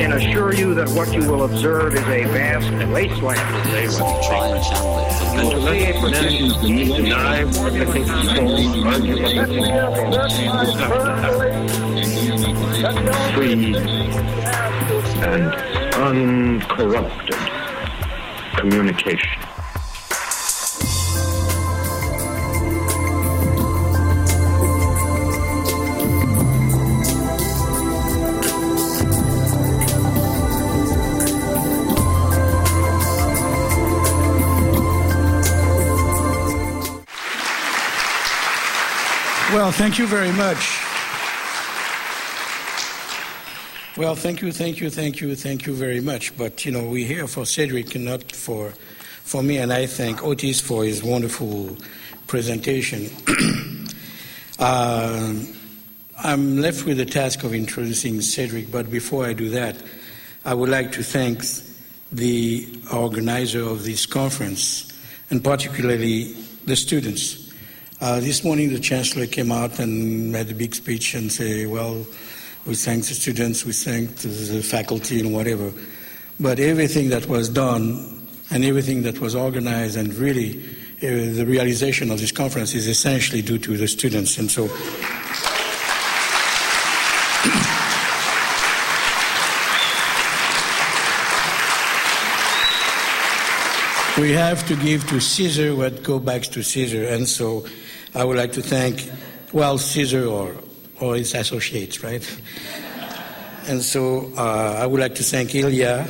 can assure you that what you will observe is a vast wasteland. You will see a persistent deny technical control free and uncorrupted communication. Well, thank you very much. Well, thank you, thank you, thank you, thank you very much. But you know, we're here for Cedric not for for me, and I thank Otis for his wonderful presentation. uh, I'm left with the task of introducing Cedric, but before I do that, I would like to thank the organizer of this conference, and particularly the students. Uh, this morning, the chancellor came out and made a big speech and say, "Well, we thank the students, we thank the faculty, and whatever." But everything that was done and everything that was organized, and really uh, the realization of this conference is essentially due to the students. And so, we have to give to Caesar what goes back to Caesar. And so, I would like to thank, well, Caesar or, or his associates, right? and so uh, I would like to thank Ilya,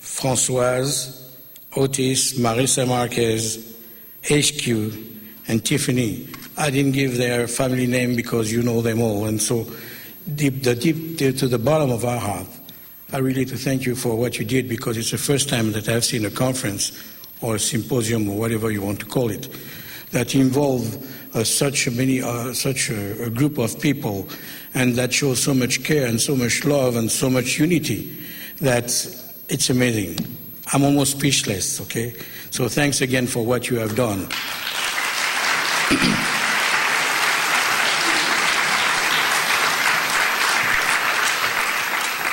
Françoise, Otis, Marissa Marquez, HQ, and Tiffany. I didn't give their family name because you know them all. And so, deep, the deep to the bottom of our heart, I really to thank you for what you did because it's the first time that I've seen a conference or a symposium or whatever you want to call it that involved such many, uh, such a, a, group of people, and that shows so much care and so much love and so much unity that it's amazing. I'm almost speechless. Okay, so thanks again for what you have done.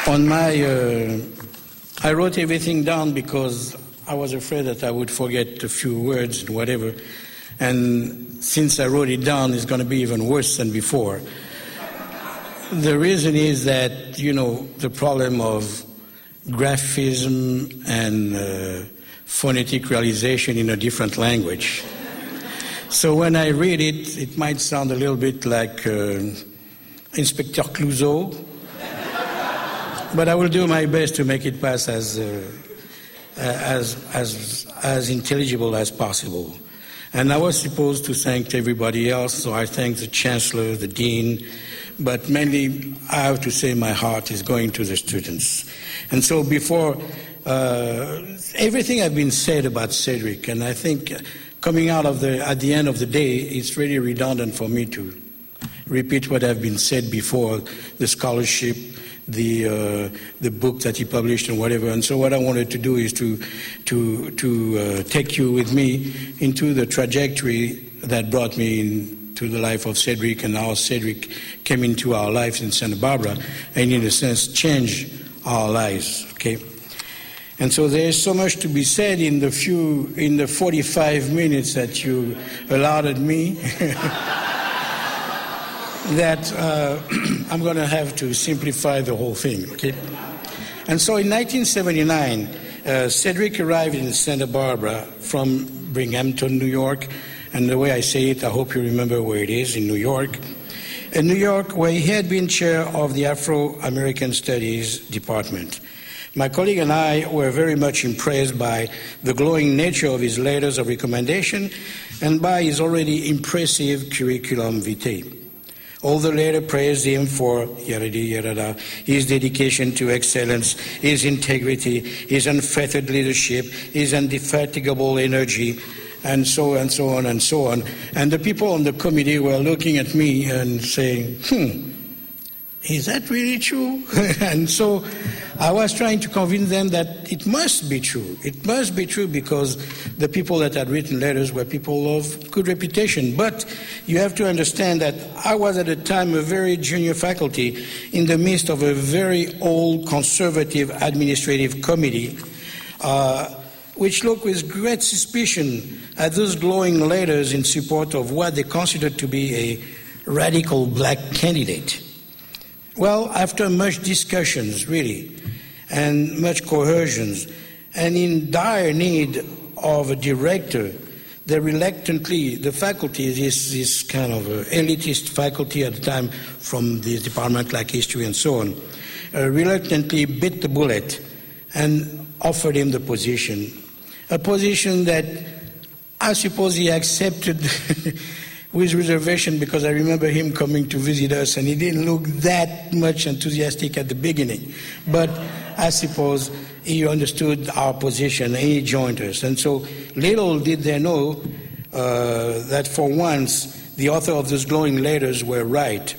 On my, uh, I wrote everything down because I was afraid that I would forget a few words and whatever. And since I wrote it down, it's going to be even worse than before. The reason is that, you know, the problem of graphism and uh, phonetic realization in a different language. So when I read it, it might sound a little bit like uh, Inspector Clouseau, but I will do my best to make it pass as, uh, as, as, as intelligible as possible. And I was supposed to thank everybody else, so I thank the Chancellor, the Dean, but mainly I have to say my heart is going to the students. And so before uh, everything has been said about Cedric, and I think coming out of the at the end of the day, it's really redundant for me to repeat what I've been said before the scholarship, the uh, the book that he published and whatever. And so what I wanted to do is to to to uh, take you with me into the trajectory that brought me into the life of Cedric and how Cedric came into our lives in Santa Barbara and in a sense changed our lives. Okay. And so there is so much to be said in the few in the 45 minutes that you allotted me. that uh, I'm going to have to simplify the whole thing. Okay? And so in 1979, uh, Cedric arrived in Santa Barbara from Binghamton, New York. And the way I say it, I hope you remember where it is in New York. In New York, where he had been chair of the Afro American Studies Department. My colleague and I were very much impressed by the glowing nature of his letters of recommendation and by his already impressive curriculum vitae. All the later praised him for yada yada, his dedication to excellence, his integrity, his unfettered leadership, his indefatigable energy, and so and so on and so on. And the people on the committee were looking at me and saying, hmm, is that really true? and so I was trying to convince them that it must be true. It must be true because the people that had written letters were people of good reputation. But you have to understand that I was at the time a very junior faculty in the midst of a very old conservative administrative committee. Uh, which looked with great suspicion at those glowing letters in support of what they considered to be a radical black candidate. Well, after much discussions, really, and much coercions, and in dire need of a director, they reluctantly, the faculty, this, this kind of elitist faculty at the time from the department like history and so on, uh, reluctantly bit the bullet and offered him the position. A position that I suppose he accepted with reservation because I remember him coming to visit us and he didn't look that much enthusiastic at the beginning. But I suppose he understood our position and he joined us. And so little did they know uh, that for once the author of those glowing letters were right.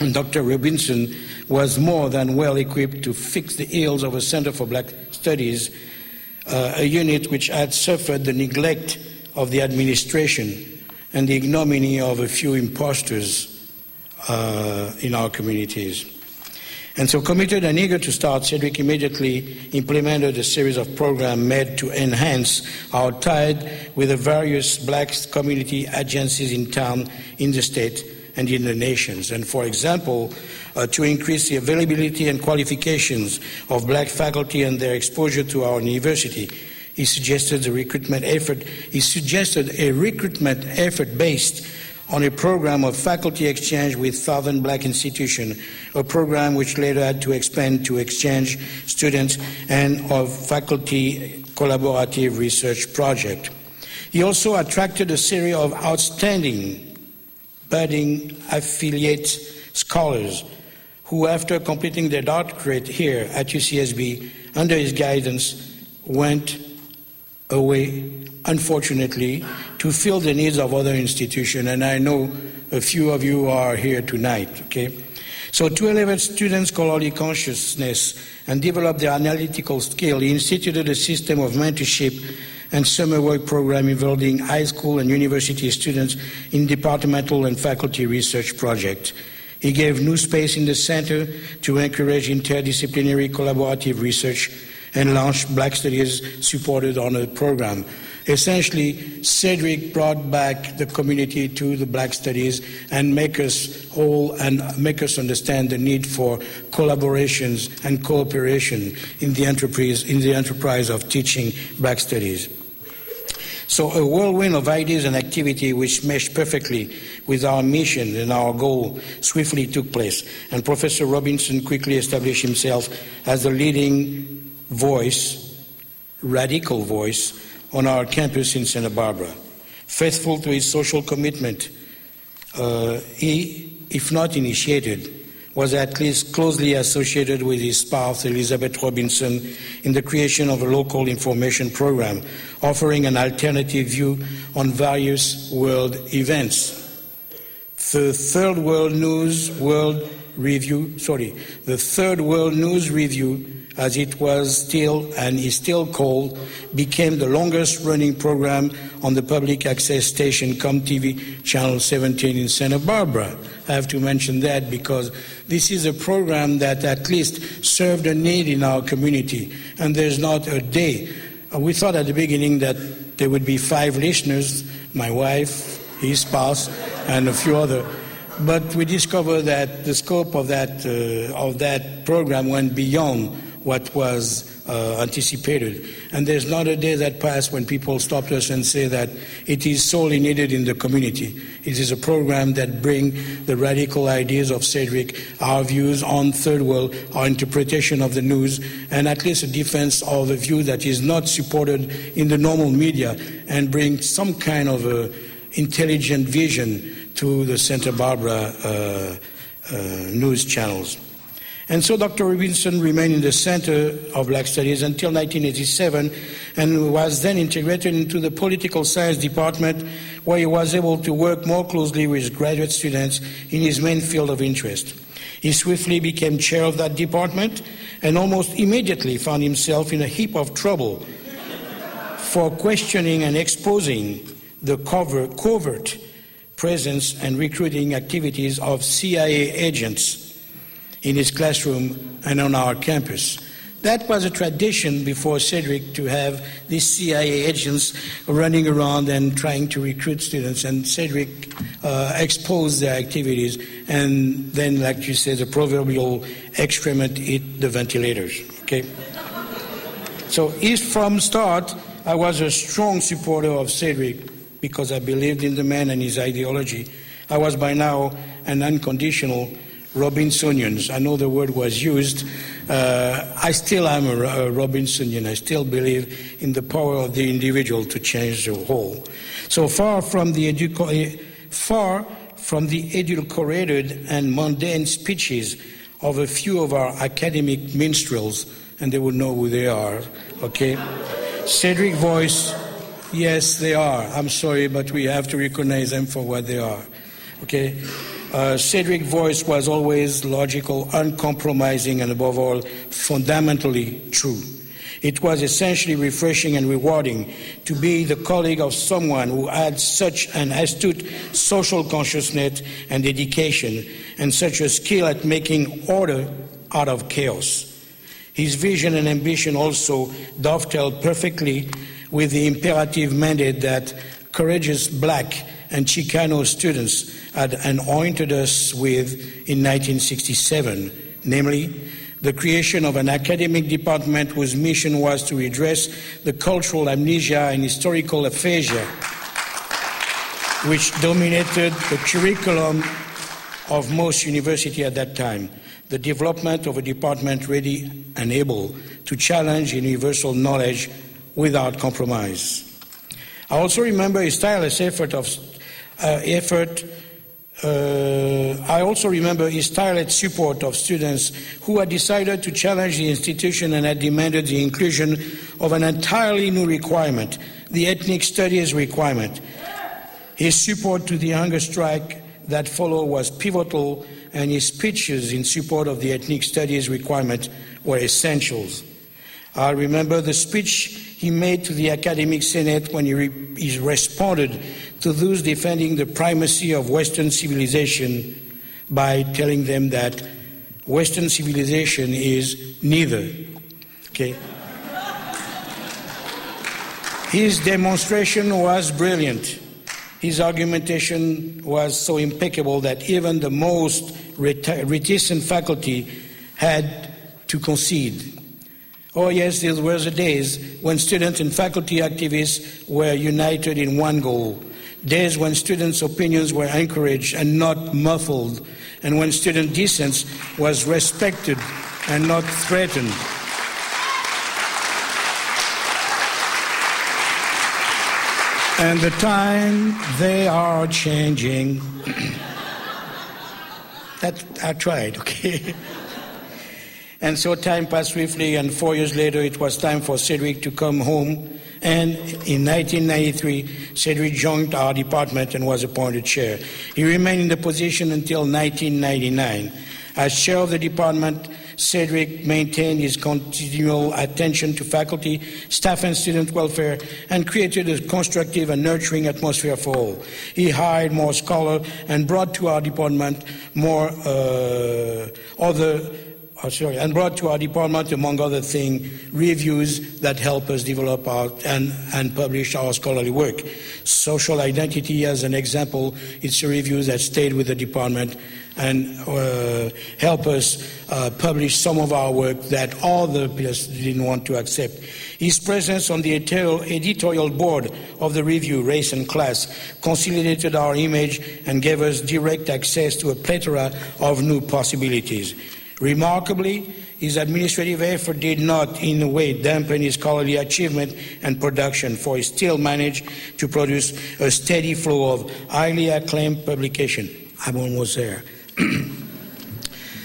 And Dr. Robinson was more than well equipped to fix the ills of a Center for Black Studies, uh, a unit which had suffered the neglect of the administration and the ignominy of a few impostors uh, in our communities. And so, committed and eager to start, Cedric immediately implemented a series of programs made to enhance our tie with the various black community agencies in town, in the state, and in the nations. And for example, uh, to increase the availability and qualifications of black faculty and their exposure to our university he suggested a recruitment effort. He suggested a recruitment effort based on a program of faculty exchange with Southern Black Institution, a program which later had to expand to exchange students and of faculty collaborative research project. He also attracted a series of outstanding budding affiliate scholars who, after completing their doctorate here at UCSB, under his guidance, went away, unfortunately, to fill the needs of other institutions. And I know a few of you are here tonight, okay? So, to elevate students' scholarly consciousness and develop their analytical skill, he instituted a system of mentorship and summer work program involving high school and university students in departmental and faculty research projects. He gave new space in the center to encourage interdisciplinary collaborative research and launched Black Studies supported on a program. Essentially, Cedric brought back the community to the Black Studies and make us whole and make us understand the need for collaborations and cooperation in the enterprise, in the enterprise of teaching Black Studies. So, a whirlwind of ideas and activity which meshed perfectly with our mission and our goal swiftly took place. And Professor Robinson quickly established himself as the leading voice, radical voice, on our campus in Santa Barbara. Faithful to his social commitment, uh, he, if not initiated, was at least closely associated with his spouse, Elizabeth Robinson, in the creation of a local information program offering an alternative view on various world events. The Third World News World Review, sorry, the Third World News Review as it was still and is still called, became the longest running program on the public access station ComTV Channel 17 in Santa Barbara. I have to mention that because this is a program that at least served a need in our community, and there's not a day. We thought at the beginning that there would be five listeners my wife, his spouse, and a few other but we discovered that the scope of that, uh, of that program went beyond what was uh, anticipated. And there's not a day that passed when people stopped us and say that it is sorely needed in the community. It is a program that bring the radical ideas of Cedric, our views on third world, our interpretation of the news, and at least a defense of a view that is not supported in the normal media, and bring some kind of a intelligent vision to the Santa Barbara uh, uh, news channels. And so Dr. Robinson remained in the center of Black Studies until 1987 and was then integrated into the political science department where he was able to work more closely with graduate students in his main field of interest. He swiftly became chair of that department and almost immediately found himself in a heap of trouble for questioning and exposing the covert, covert presence and recruiting activities of CIA agents in his classroom and on our campus. That was a tradition before Cedric to have these CIA agents running around and trying to recruit students, and Cedric uh, exposed their activities, and then, like you said, the proverbial excrement hit the ventilators. Okay. So, if from start I was a strong supporter of Cedric because I believed in the man and his ideology, I was by now an unconditional Robinsonian. I know the word was used. Uh, I still am a, a Robinsonian. I still believe in the power of the individual to change the whole. So far from the edu- far from the edulcorated and mundane speeches of a few of our academic minstrels, and they would know who they are, okay? Cedric Voice, yes, they are. I'm sorry, but we have to recognize them for what they are, okay? Uh, Cedric Voice was always logical, uncompromising, and above all, fundamentally true. It was essentially refreshing and rewarding to be the colleague of someone who had such an astute social consciousness and dedication, and such a skill at making order out of chaos. His vision and ambition also dovetailed perfectly with the imperative mandate that courageous black and Chicano students had anointed us with in 1967, namely, the creation of an academic department whose mission was to redress the cultural amnesia and historical aphasia which dominated the curriculum of most universities at that time. The development of a department ready and able to challenge universal knowledge without compromise. I also remember his tireless effort of uh, effort uh, I also remember his tireless support of students who had decided to challenge the institution and had demanded the inclusion of an entirely new requirement, the ethnic studies requirement. His support to the hunger strike that followed was pivotal, and his speeches in support of the ethnic studies requirement were essentials. I remember the speech he made to the Academic Senate when he, re- he responded to those defending the primacy of Western civilization by telling them that Western civilization is neither. Okay? His demonstration was brilliant. His argumentation was so impeccable that even the most reticent faculty had to concede. Oh, yes, there were the days when students and faculty activists were united in one goal days when students' opinions were encouraged and not muffled, and when student dissent was respected and not threatened. And the time they are changing. that I tried, okay? and so time passed swiftly, and four years later, it was time for Cedric to come home and in 1993, Cedric joined our department and was appointed chair. He remained in the position until 1999. As chair of the department, Cedric maintained his continual attention to faculty, staff, and student welfare and created a constructive and nurturing atmosphere for all. He hired more scholars and brought to our department more uh, other sorry, and brought to our department, among other things, reviews that help us develop our, and, and publish our scholarly work. Social Identity, as an example, it's a review that stayed with the department and uh, help us uh, publish some of our work that others didn't want to accept. His presence on the editorial board of the review, Race and Class, consolidated our image and gave us direct access to a plethora of new possibilities. Remarkably, his administrative effort did not in a way dampen his scholarly achievement and production, for he still managed to produce a steady flow of highly acclaimed publication. I'm almost there.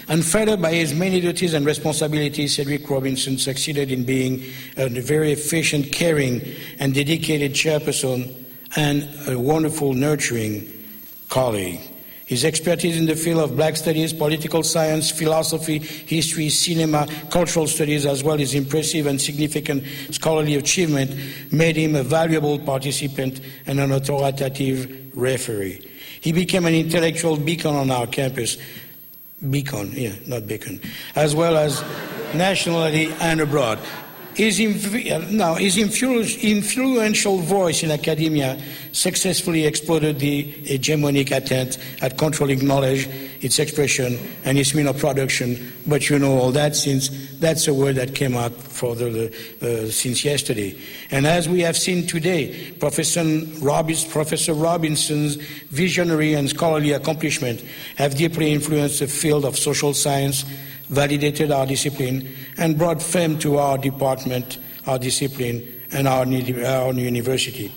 Unfettered by his many duties and responsibilities, Cedric Robinson succeeded in being a very efficient, caring, and dedicated chairperson and a wonderful, nurturing colleague. His expertise in the field of black studies, political science, philosophy, history, cinema, cultural studies, as well as impressive and significant scholarly achievement, made him a valuable participant and an authoritative referee. He became an intellectual beacon on our campus. Beacon, yeah, not beacon, as well as nationally and abroad. His, no, his influential voice in academia successfully exploded the hegemonic attempt at controlling knowledge, its expression, and its mean of production. But you know all that since that's a word that came out for the, uh, since yesterday. And as we have seen today, Professor, Robis, Professor Robinson's visionary and scholarly accomplishment have deeply influenced the field of social science validated our discipline, and brought fame to our department, our discipline, and our, our university.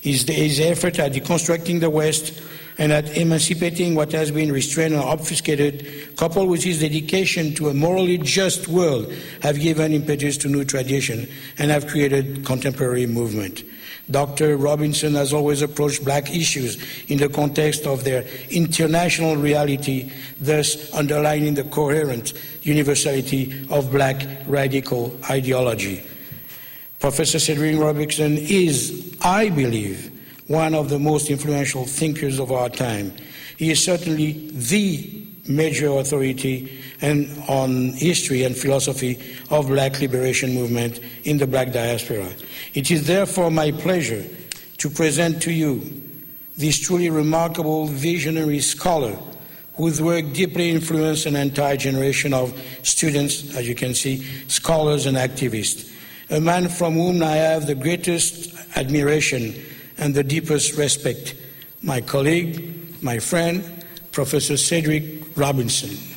His, his effort at deconstructing the West and at emancipating what has been restrained and obfuscated, coupled with his dedication to a morally just world, have given impetus to new tradition and have created contemporary movement. Dr. Robinson has always approached black issues in the context of their international reality, thus underlining the coherent universality of black radical ideology. Professor Cedric Robinson is, I believe, one of the most influential thinkers of our time. He is certainly the major authority and on history and philosophy of black liberation movement in the black diaspora. It is therefore my pleasure to present to you this truly remarkable visionary scholar whose work deeply influenced an entire generation of students, as you can see, scholars and activists. A man from whom I have the greatest admiration and the deepest respect. My colleague, my friend, Professor Cedric Robinson.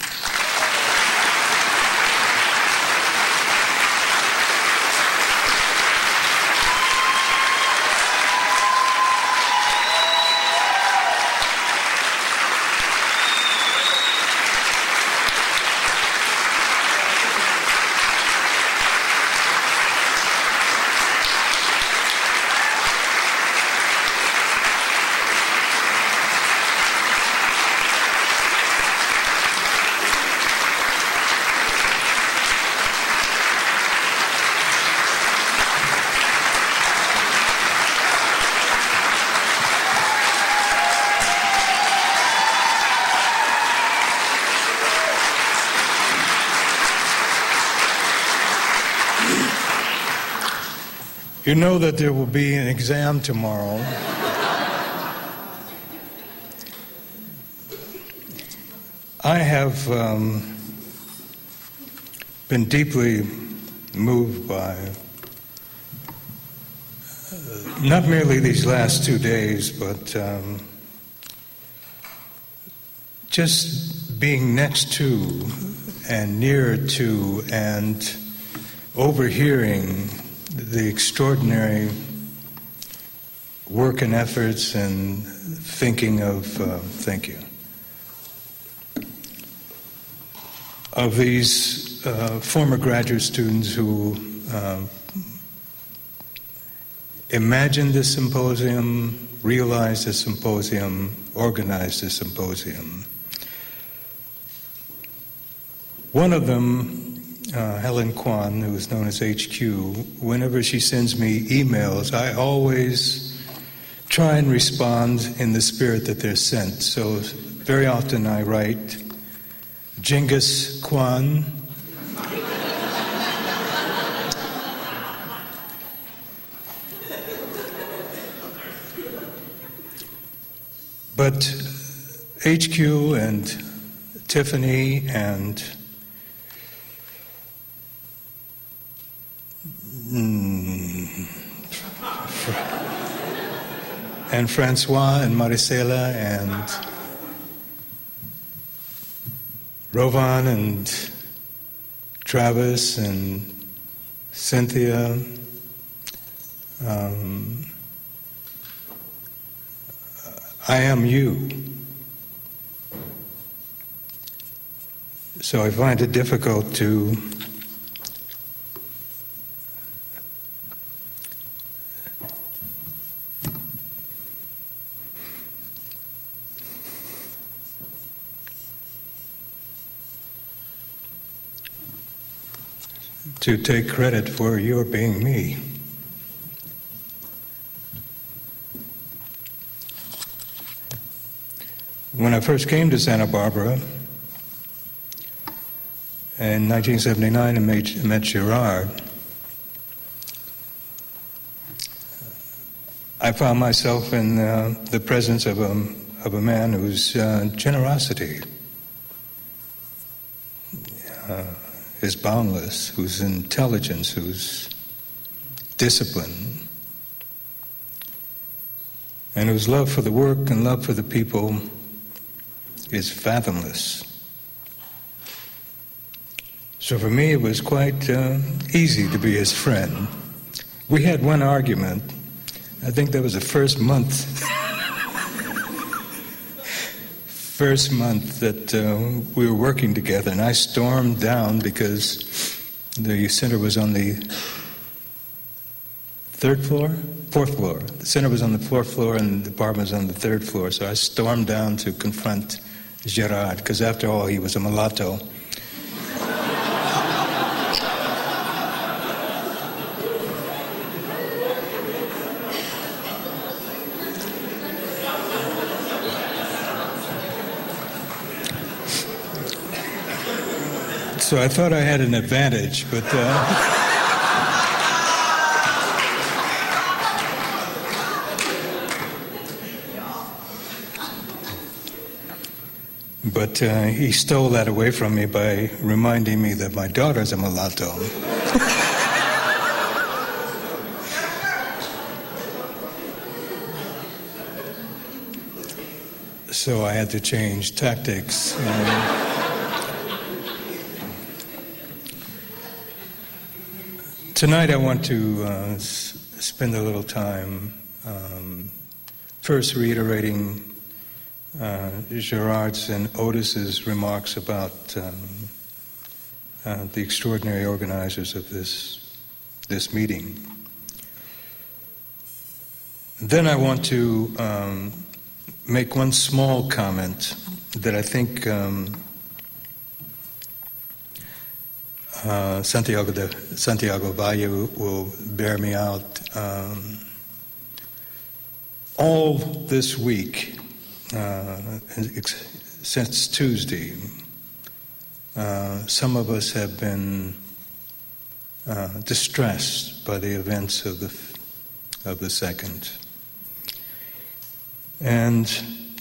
You know that there will be an exam tomorrow. I have um, been deeply moved by uh, not merely these last two days, but um, just being next to and near to and overhearing the extraordinary work and efforts and thinking of, uh, thank you, of these uh, former graduate students who uh, imagined this symposium, realized the symposium, organized the symposium. One of them uh, Helen Kwan, who is known as HQ, whenever she sends me emails, I always try and respond in the spirit that they're sent. So very often I write, Genghis Kwan. but HQ and Tiffany and Mm. and Francois and Maricela and Rovan and Travis and Cynthia. Um, I am you. So I find it difficult to to take credit for your being me. When I first came to Santa Barbara in 1979 and met, met Gerard, I found myself in uh, the presence of a, of a man whose uh, generosity uh, is boundless, whose intelligence, whose discipline, and whose love for the work and love for the people is fathomless. So for me, it was quite uh, easy to be his friend. We had one argument I think that was the first month. first month that uh, we were working together, and I stormed down because the center was on the third floor, fourth floor. The center was on the fourth floor, and the apartment was on the third floor. So I stormed down to confront Gerard, because after all, he was a mulatto. So I thought I had an advantage, but. Uh, but uh, he stole that away from me by reminding me that my daughter's a mulatto. so I had to change tactics. Um, Tonight, I want to uh, s- spend a little time um, first reiterating uh, Gerard's and Otis's remarks about um, uh, the extraordinary organizers of this this meeting. Then I want to um, make one small comment that I think um, uh, Santiago de Santiago Valles will bear me out. Um, all this week, uh, since Tuesday, uh, some of us have been uh, distressed by the events of the of the second. And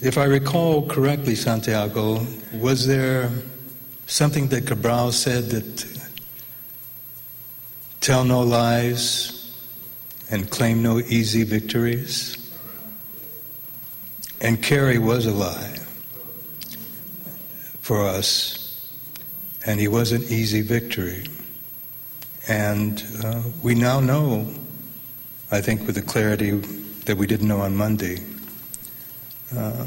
if I recall correctly, Santiago, was there something that Cabral said that tell no lies, and claim no easy victories. And Kerry was alive for us, and he was an easy victory. And uh, we now know, I think, with the clarity that we didn't know on Monday, uh,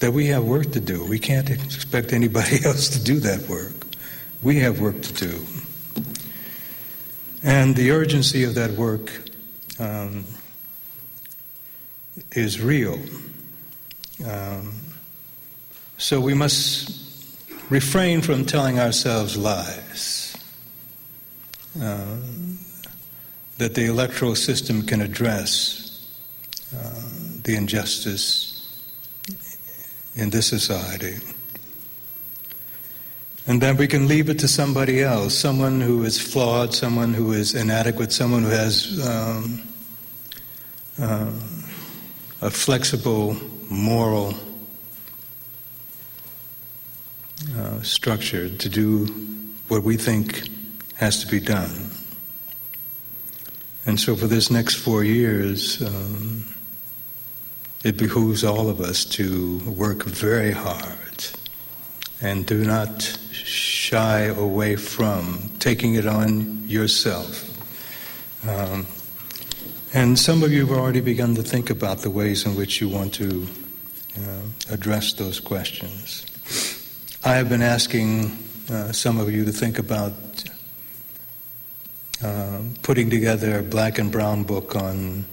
that we have work to do. We can't expect anybody else to do that work. We have work to do. And the urgency of that work um, is real. Um, so we must refrain from telling ourselves lies. Uh, that the electoral system can address uh, the injustice in this society. And then we can leave it to somebody else, someone who is flawed, someone who is inadequate, someone who has um, uh, a flexible moral uh, structure to do what we think has to be done. And so for this next four years, um, it behooves all of us to work very hard and do not shy away from taking it on yourself. Um, and some of you have already begun to think about the ways in which you want to uh, address those questions. I have been asking uh, some of you to think about uh, putting together a black and brown book on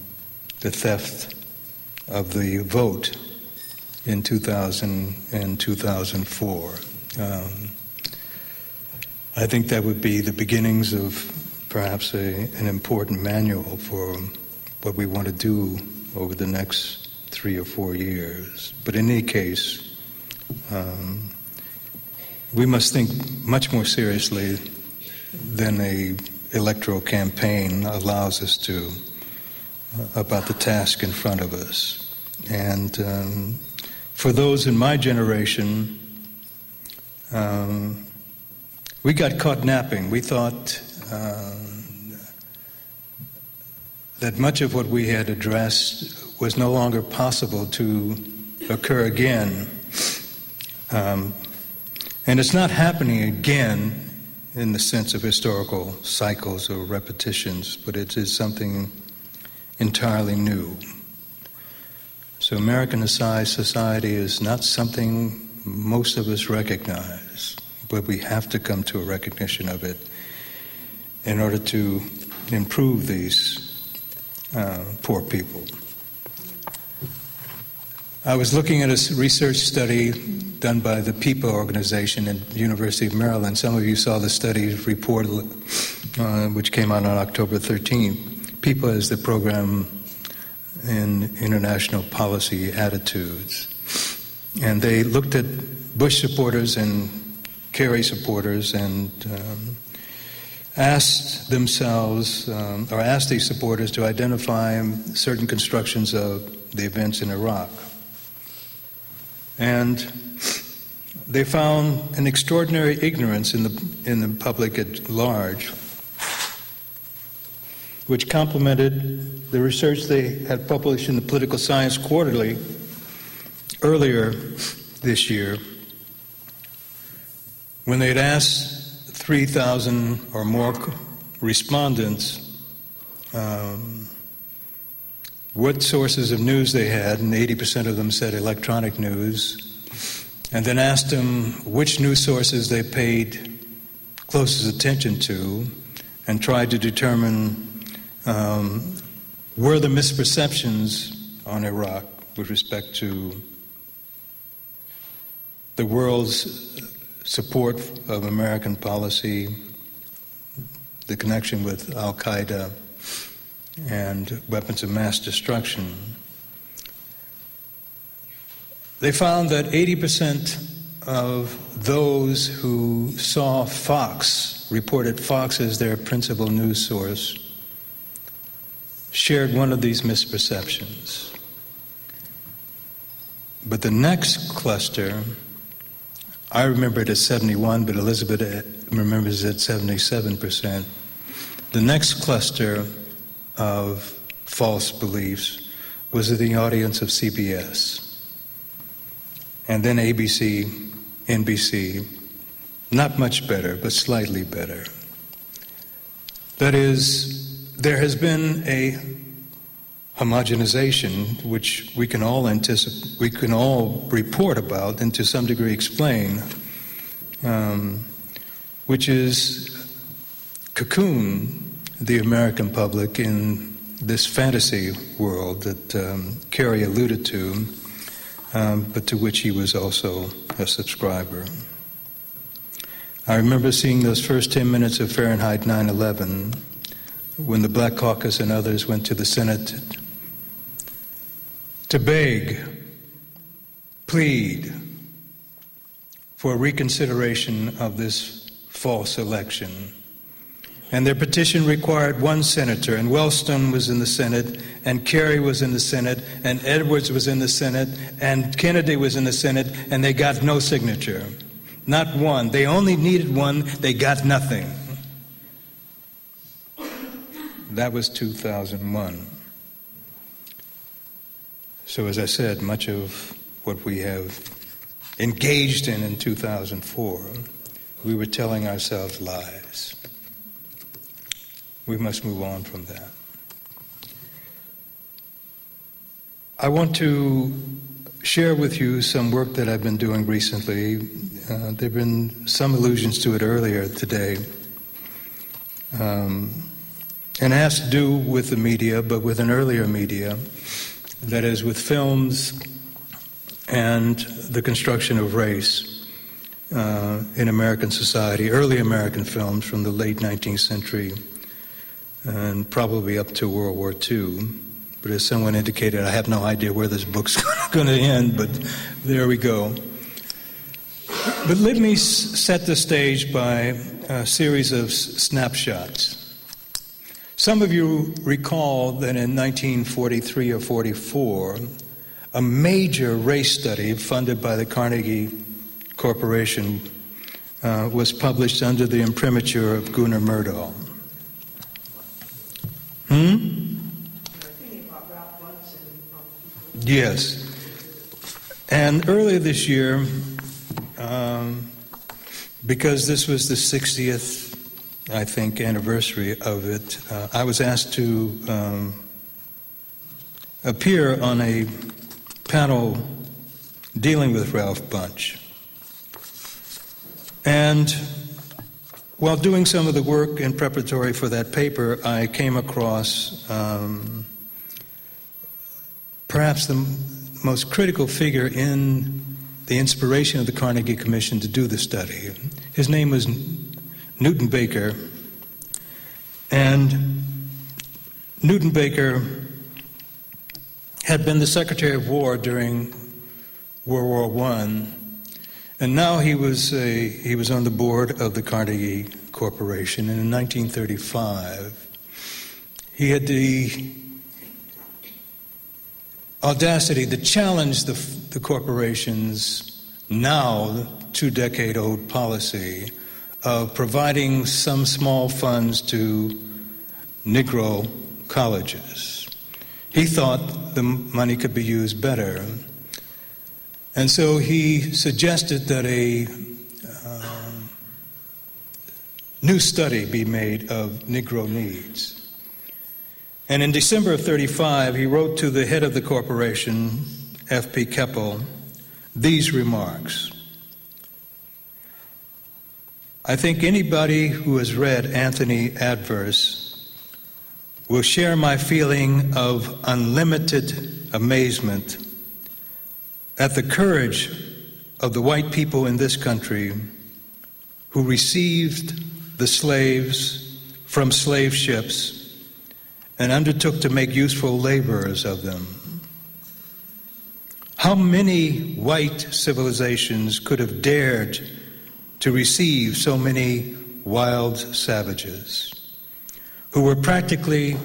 the theft of the vote in 2000 and 2004. Um, I think that would be the beginnings of perhaps a, an important manual for what we want to do over the next three or four years. But in any case, um, we must think much more seriously than a electoral campaign allows us to uh, about the task in front of us. And um, for those in my generation, um, we got caught napping. We thought uh, that much of what we had addressed was no longer possible to occur again. Um, and it's not happening again in the sense of historical cycles or repetitions, but it is something entirely new. So, American society is not something most of us recognize, but we have to come to a recognition of it in order to improve these uh, poor people. I was looking at a research study done by the PIPA organization at the University of Maryland. Some of you saw the study report, uh, which came out on October 13th. PIPA is the program in international policy attitudes. And they looked at Bush supporters and Kerry supporters and um, asked themselves, um, or asked these supporters to identify certain constructions of the events in Iraq. And they found an extraordinary ignorance in the, in the public at large, which complemented the research they had published in the Political Science Quarterly earlier this year when they had asked 3,000 or more respondents um, what sources of news they had, and 80% of them said electronic news, and then asked them which news sources they paid closest attention to, and tried to determine um, were the misperceptions on Iraq with respect to the world's support of American policy, the connection with Al Qaeda and weapons of mass destruction, they found that 80% of those who saw Fox, reported Fox as their principal news source, shared one of these misperceptions. But the next cluster, I remember it at 71, but Elizabeth uh, remembers it at 77%. The next cluster of false beliefs was in the audience of CBS. And then ABC, NBC, not much better, but slightly better. That is, there has been a homogenization which we can all anticipate, we can all report about and to some degree explain, um, which is cocoon the American public in this fantasy world that um, Kerry alluded to, um, but to which he was also a subscriber. I remember seeing those first 10 minutes of Fahrenheit 9 11 when the Black Caucus and others went to the Senate to beg, plead for reconsideration of this false election and their petition required one senator, and Wellstone was in the Senate, and Kerry was in the Senate, and Edwards was in the Senate, and Kennedy was in the Senate, and they got no signature. Not one. They only needed one, they got nothing. That was 2001. So, as I said, much of what we have engaged in in 2004, we were telling ourselves lies. We must move on from that. I want to share with you some work that I've been doing recently. Uh, there have been some allusions to it earlier today. Um, and it has to do with the media, but with an earlier media, that is, with films and the construction of race. uh, in American society, early American films from the late 19th century and probably up to World War II. But as someone indicated, I have no idea where this book's going to end, but there we go. But let me set the stage by a series of snapshots. Some of you recall that in 1943 or 44, a major race study funded by the Carnegie Corporation uh, was published under the imprimatur of Gunnar Myrdal. Hmm? Yes. And earlier this year, um, because this was the 60th, I think, anniversary of it, uh, I was asked to um, appear on a panel dealing with Ralph Bunche. And while doing some of the work in preparatory for that paper, I came across um, perhaps the m- most critical figure in the inspiration of the Carnegie Commission to do the study. His name was Newton Baker. And Newton Baker had been the Secretary of War during World War I, and now he was, a, he was on the board of the Carnegie Corporation. And in 1935, he had the audacity to challenge the, the corporation's now two decade old policy of providing some small funds to Negro colleges. He thought the money could be used better. And so he suggested that a um, new study be made of Negro needs. And in December of 35, he wrote to the head of the corporation, F.P. Keppel, these remarks. I think anybody who has read Anthony Adverse will share my feeling of unlimited amazement at the courage of the white people in this country who received the slaves from slave ships and undertook to make useful laborers of them. How many white civilizations could have dared to receive so many wild savages who were practically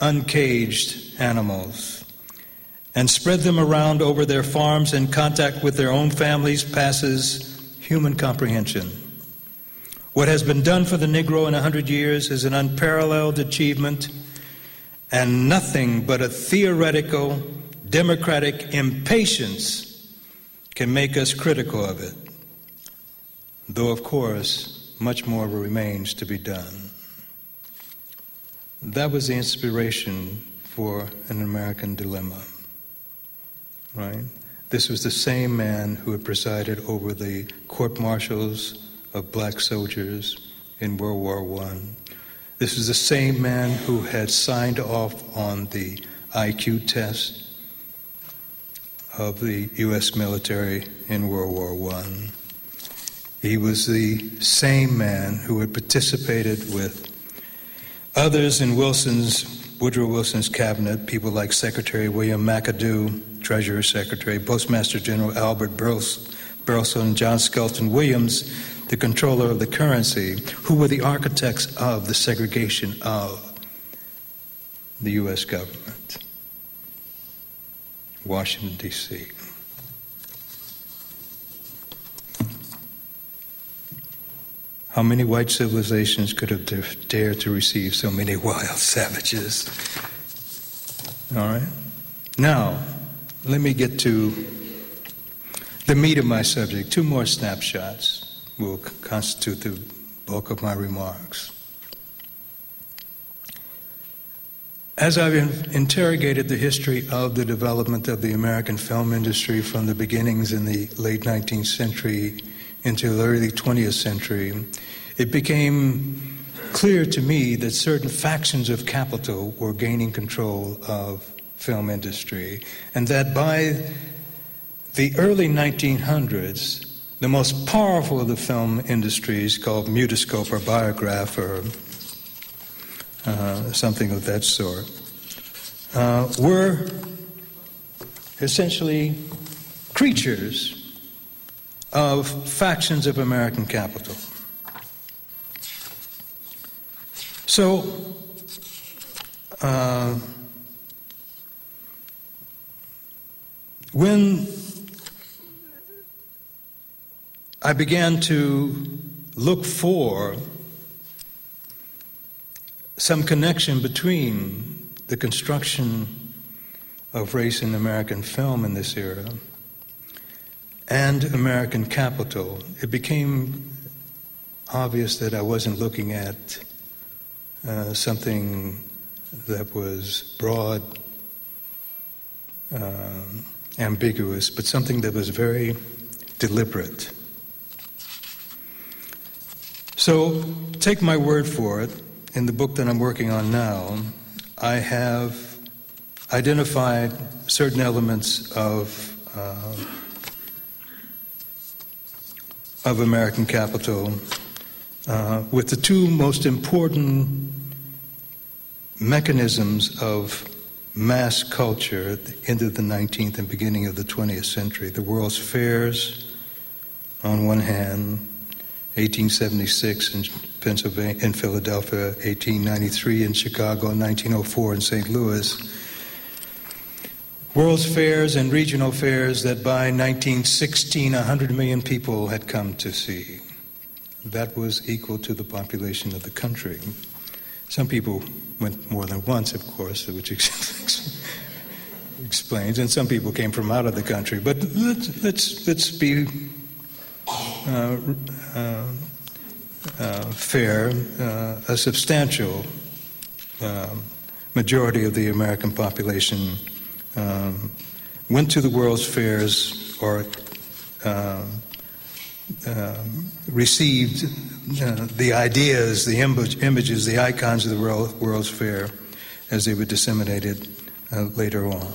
uncaged animals and spread them around over their farms in contact with their own families passes human comprehension. What has been done for the Negro in a hundred years is an unparalleled achievement and nothing but a theoretical democratic impatience can make us critical of it. Though, of course, much more remains to be done. That was the inspiration for an American dilemma, right? This was the same man who had presided over the court martials of black soldiers in World War I. This is the same man who had signed off on the IQ test of the U.S. military in World War I. He was the same man who had participated with others in Wilson's, Woodrow Wilson's cabinet, people like Secretary William McAdoo, Treasury Secretary, Postmaster General Albert Burleson, John Skelton Williams, the comptroller of the currency, who were the architects of the segregation of the U.S. government. Washington, D.C. How many white civilizations could have dared to receive so many wild savages? All right. Now, let me get to the meat of my subject. Two more snapshots will constitute the bulk of my remarks. As I've interrogated the history of the development of the American film industry from the beginnings in the late 19th century into the early 20th century, it became clear to me that certain factions of capital were gaining control of film industry, and that by the early 1900s, the most powerful of the film industries called Mutoscope or Biograph or uh, something of that sort, uh, were essentially creatures of factions of American capital. So, uh, when I began to look for some connection between the construction of race in American film in this era and American capital. It became obvious that I wasn't looking at uh, something that was broad, uh, ambiguous, but something that was very deliberate. So take my word for it. In the book that I'm working on now, I have identified certain elements of uh, of American capital uh, with the two most important mechanisms of mass culture at the end of the 19th and beginning of the 20th century the World's Fairs on one hand 1876 in Pennsylvania, in Philadelphia, 1893 in Chicago, 1904 in St. Louis. World's fairs and regional fairs that by 1916 100 million people had come to see. That was equal to the population of the country. Some people went more than once, of course, which explains, and some people came from out of the country. But let's, let's, let's be uh, uh, uh, fair, a substantial majority of the American population um, went to the World's Fairs or uh, uh, received uh, the ideas, the image, images, the icons of the World, World's Fair as they were disseminated later on.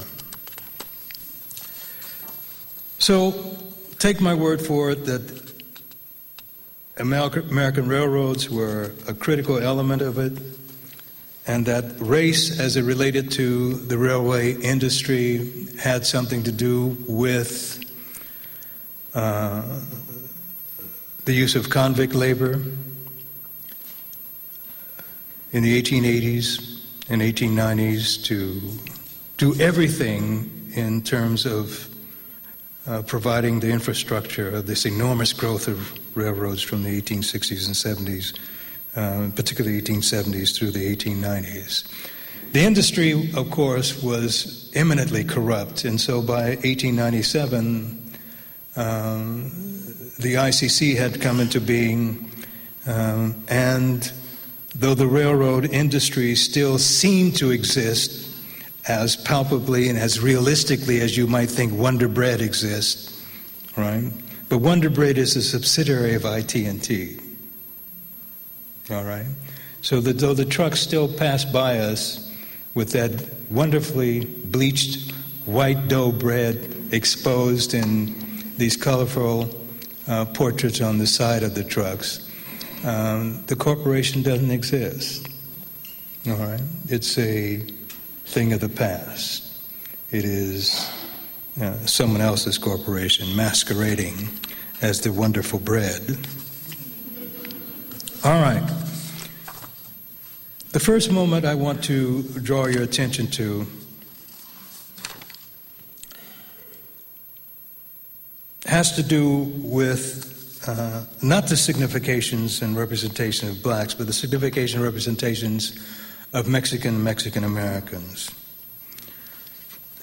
So, take my word for it that American railroads were a critical element of it, and that race, as it related to the railway industry, had something to do with uh, the use of convict labor in the 1880s and 1890s to do everything in terms of uh, providing the infrastructure of this enormous growth of railroads from the 1860s and 70s, uh, particularly 1870s through the 1890s. The industry, of course, was eminently corrupt, and so by 1897, um, the ICC had come into being, um, and though the railroad industry still seemed to exist as palpably and as realistically as you might think Wonder Bread exists, right? But Wonder Bread is a subsidiary of IT&T. All right? So that though the trucks still pass by us with that wonderfully bleached white dough bread exposed in these colorful uh, portraits on the side of the trucks, um, the corporation doesn't exist. All right? It's a thing of the past. It is uh, someone else's corporation masquerading as the wonderful bread. All right. The first moment I want to draw your attention to has to do with uh, not the significations and representation of blacks, but the signification and representations of Mexican Mexican Americans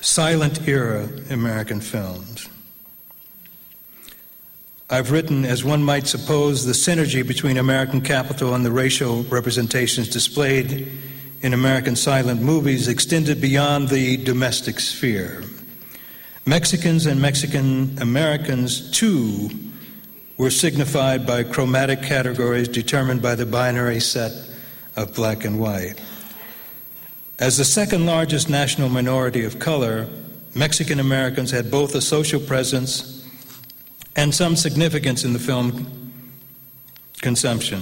silent era American films. I've written, as one might suppose, the synergy between American capital and the racial representations displayed in American silent movies extended beyond the domestic sphere. Mexicans and Mexican Americans, too, were signified by chromatic categories determined by the binary set of black and white. As the second largest national minority of color, Mexican Americans had both a social presence and some significance in the film consumption.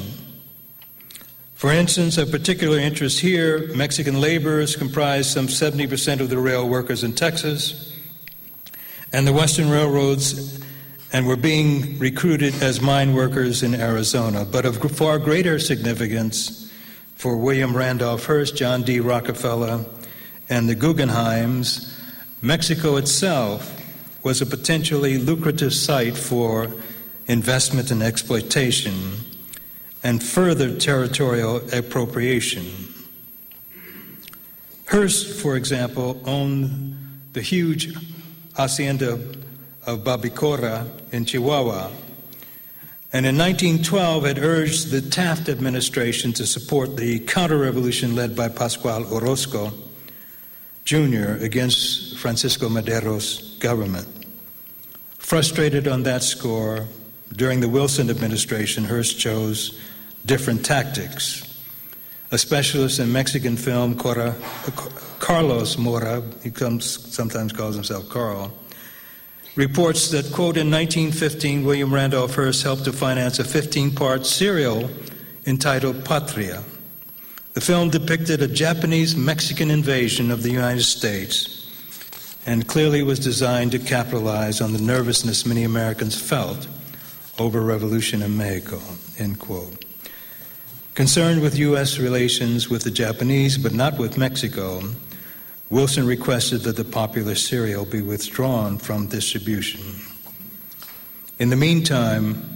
For instance, of particular interest here, Mexican laborers comprised some 70% of the rail workers in Texas, and the Western railroads and were being recruited as mine workers in Arizona. But of far greater significance for William Randolph Hearst, John D. Rockefeller, and the Guggenheims, Mexico itself was a potentially lucrative site for investment and exploitation and further territorial appropriation. Hearst, for example, owned the huge hacienda of Babicora in Chihuahua, and in 1912 had urged the Taft administration to support the counter-revolution led by Pascual Orozco Jr. against Francisco Madero's government. Frustrated on that score, during the Wilson administration, Hearst chose different tactics. A specialist in Mexican film, Carlos Mora, he comes, sometimes calls himself Carl, reports that, quote, in 1915, William Randolph Hearst helped to finance a 15 part serial entitled Patria. The film depicted a Japanese Mexican invasion of the United States and clearly was designed to capitalize on the nervousness many Americans felt over revolution in Mexico, end quote. Concerned with U.S. relations with the Japanese, but not with Mexico, Wilson requested that the popular serial be withdrawn from distribution. In the meantime,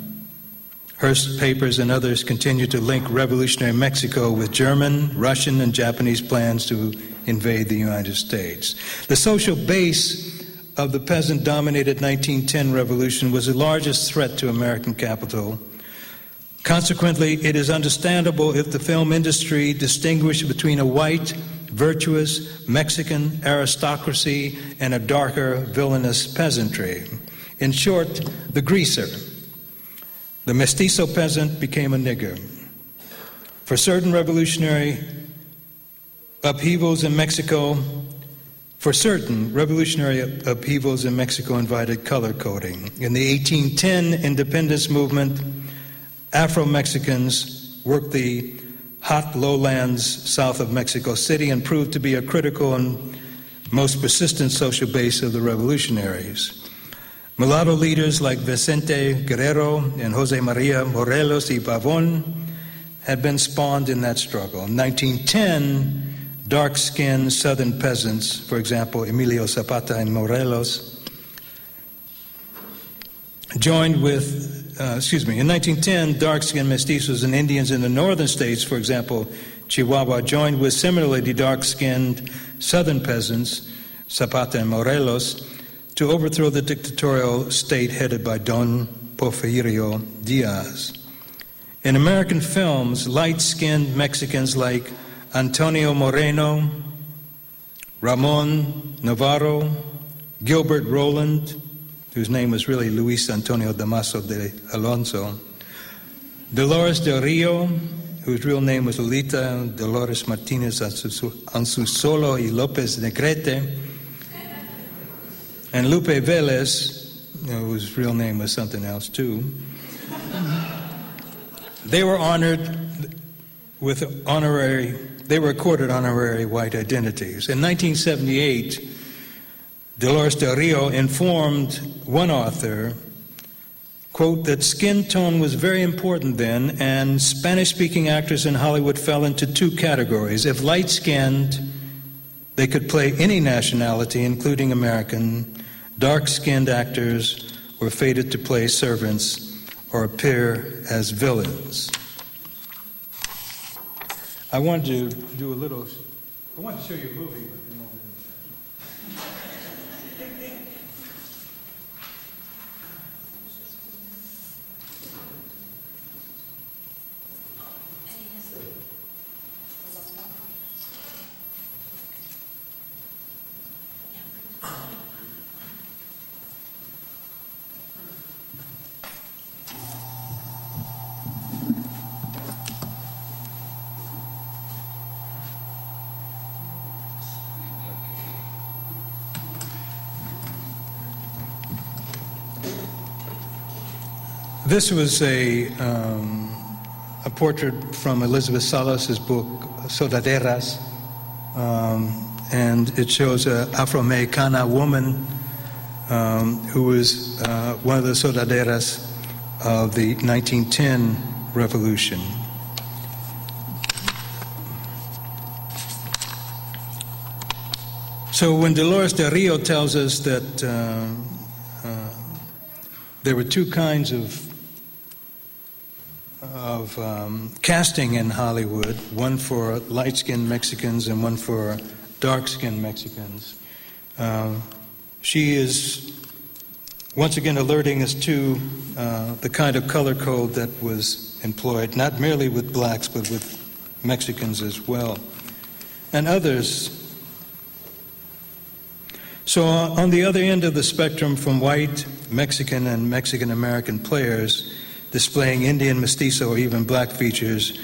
Hearst papers and others continued to link revolutionary Mexico with German, Russian, and Japanese plans to invade the United States. The social base of the peasant dominated 1910 revolution was the largest threat to American capital Consequently, it is understandable if the film industry distinguished between a white, virtuous Mexican aristocracy and a darker, villainous peasantry. In short, the greaser. The mestizo peasant became a nigger. For certain revolutionary upheavals in Mexico, for certain revolutionary upheavals in Mexico invited color coding. In the 1810 independence movement, Afro Mexicans worked the hot lowlands south of Mexico City and proved to be a critical and most persistent social base of the revolutionaries. Mulatto leaders like Vicente Guerrero and Jose Maria Morelos y Pavon had been spawned in that struggle. In 1910, dark skinned southern peasants, for example, Emilio Zapata and Morelos, joined with uh, excuse me, in 1910, dark skinned mestizos and Indians in the northern states, for example, Chihuahua, joined with similarly the dark skinned southern peasants, Zapata and Morelos, to overthrow the dictatorial state headed by Don Porfirio Diaz. In American films, light skinned Mexicans like Antonio Moreno, Ramon Novarro, Gilbert Roland, whose name was really Luis Antonio Damaso de Alonso, Dolores del Rio, whose real name was Lolita Dolores Martinez Anzusolo y Lopez Negrete, and Lupe Velez, whose real name was something else too. They were honored with honorary, they were accorded honorary white identities. In 1978, Dolores del Rio informed one author, quote, that skin tone was very important then, and Spanish speaking actors in Hollywood fell into two categories. If light skinned, they could play any nationality, including American. Dark skinned actors were fated to play servants or appear as villains. I wanted to do a little, I want to show you a movie. This was a, um, a portrait from Elizabeth Salas's book, Soldaderas, um, and it shows an Afro-Americana woman um, who was uh, one of the Soldaderas of the 1910 revolution. So when Dolores del Rio tells us that uh, uh, there were two kinds of of um, casting in Hollywood, one for light-skinned Mexicans and one for dark-skinned Mexicans. Uh, she is once again alerting us to uh, the kind of color code that was employed, not merely with blacks, but with Mexicans as well, and others. So, on the other end of the spectrum, from white, Mexican, and Mexican American players displaying Indian, mestizo, or even black features,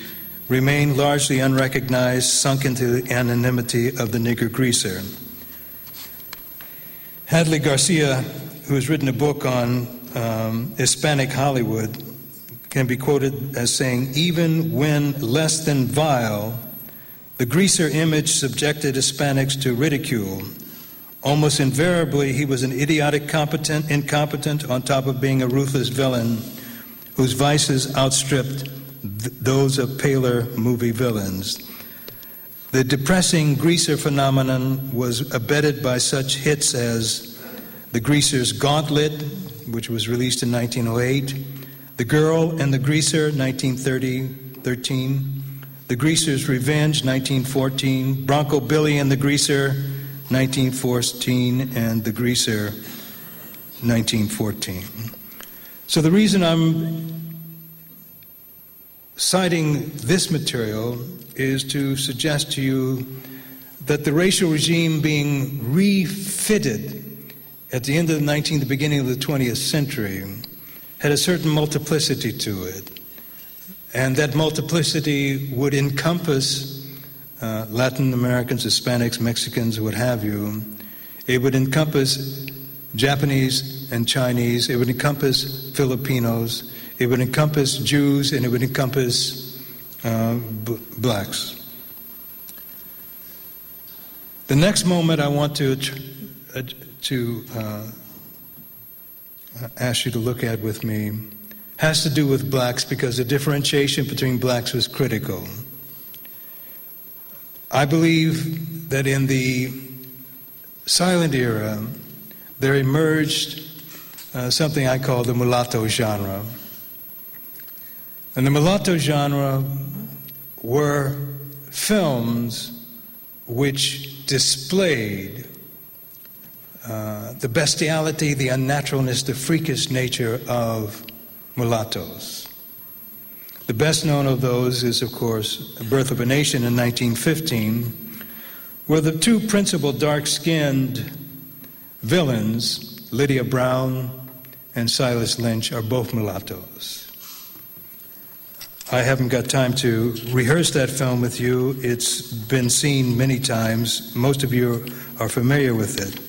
remain largely unrecognized, sunk into the anonymity of the nigger greaser. Hadley Garcia, who has written a book on um, Hispanic Hollywood, can be quoted as saying, even when less than vile, the greaser image subjected Hispanics to ridicule. Almost invariably, he was an idiotic, competent, incompetent, on top of being a ruthless villain whose vices outstripped th- those of paler movie villains. The depressing greaser phenomenon was abetted by such hits as The Greaser's Gauntlet, which was released in 1908, The Girl and the Greaser, 1930 13, The Greaser's Revenge, 1914, Bronco Billy and the Greaser, 1914, and The Greaser, 1914. So the reason I'm citing this material is to suggest to you that the racial regime being refitted at the end of the 19th, the beginning of the 20th century, had a certain multiplicity to it. And that multiplicity would encompass uh, Latin Americans, Hispanics, Mexicans, what have you. It would encompass Japanese and Chinese. It would encompass Filipinos. It would encompass Jews, and it would encompass uh, b- blacks. The next moment I want to, uh, to uh, ask you to look at with me has to do with blacks because the differentiation between blacks was critical. I believe that in the silent era, there emerged uh, something I call the mulatto genre. And the mulatto genre were films which displayed uh, the bestiality, the unnaturalness, the freakish nature of mulattoes. The best known of those is, of course, Birth of a Nation in 1915, where the two principal dark skinned villains, Lydia Brown and Silas Lynch, are both mulattoes. I haven't got time to rehearse that film with you. It's been seen many times. Most of you are familiar with it.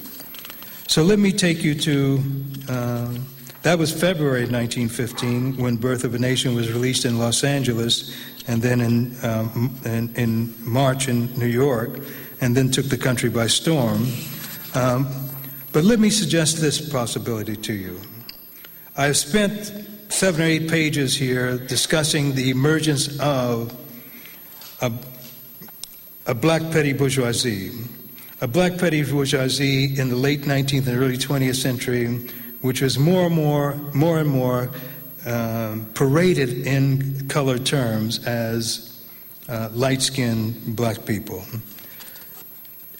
So let me take you to. Uh, that was February 1915 when Birth of a Nation was released in Los Angeles, and then in, um, in, in, March in New York, and then took the country by storm. Um, but let me suggest this possibility to you. I've spent seven or eight pages here discussing the emergence of a, a black petty bourgeoisie. A black petty bourgeoisie in the late 19th and early 20th century, which was more and more, more and more um, paraded in colored terms as uh, light skinned black people.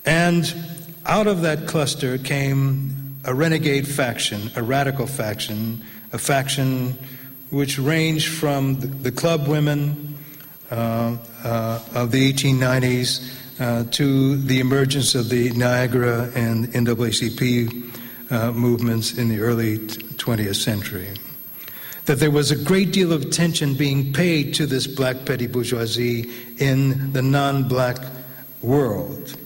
And out of that cluster came a renegade faction, a radical faction, a faction which ranged from the club women uh, uh, of the 1890s uh, to the emergence of the Niagara and NAACP uh, movements in the early 20th century. That there was a great deal of attention being paid to this black petty bourgeoisie in the non black world.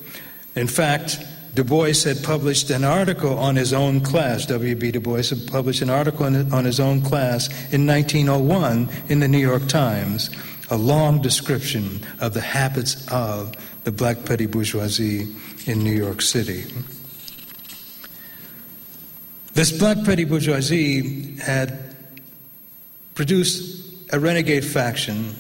In fact, Du Bois had published an article on his own class. W.B. Du Bois had published an article on his own class in 1901 in the New York Times, a long description of the habits of the black petty bourgeoisie in New York City. This black petty bourgeoisie had produced a renegade faction,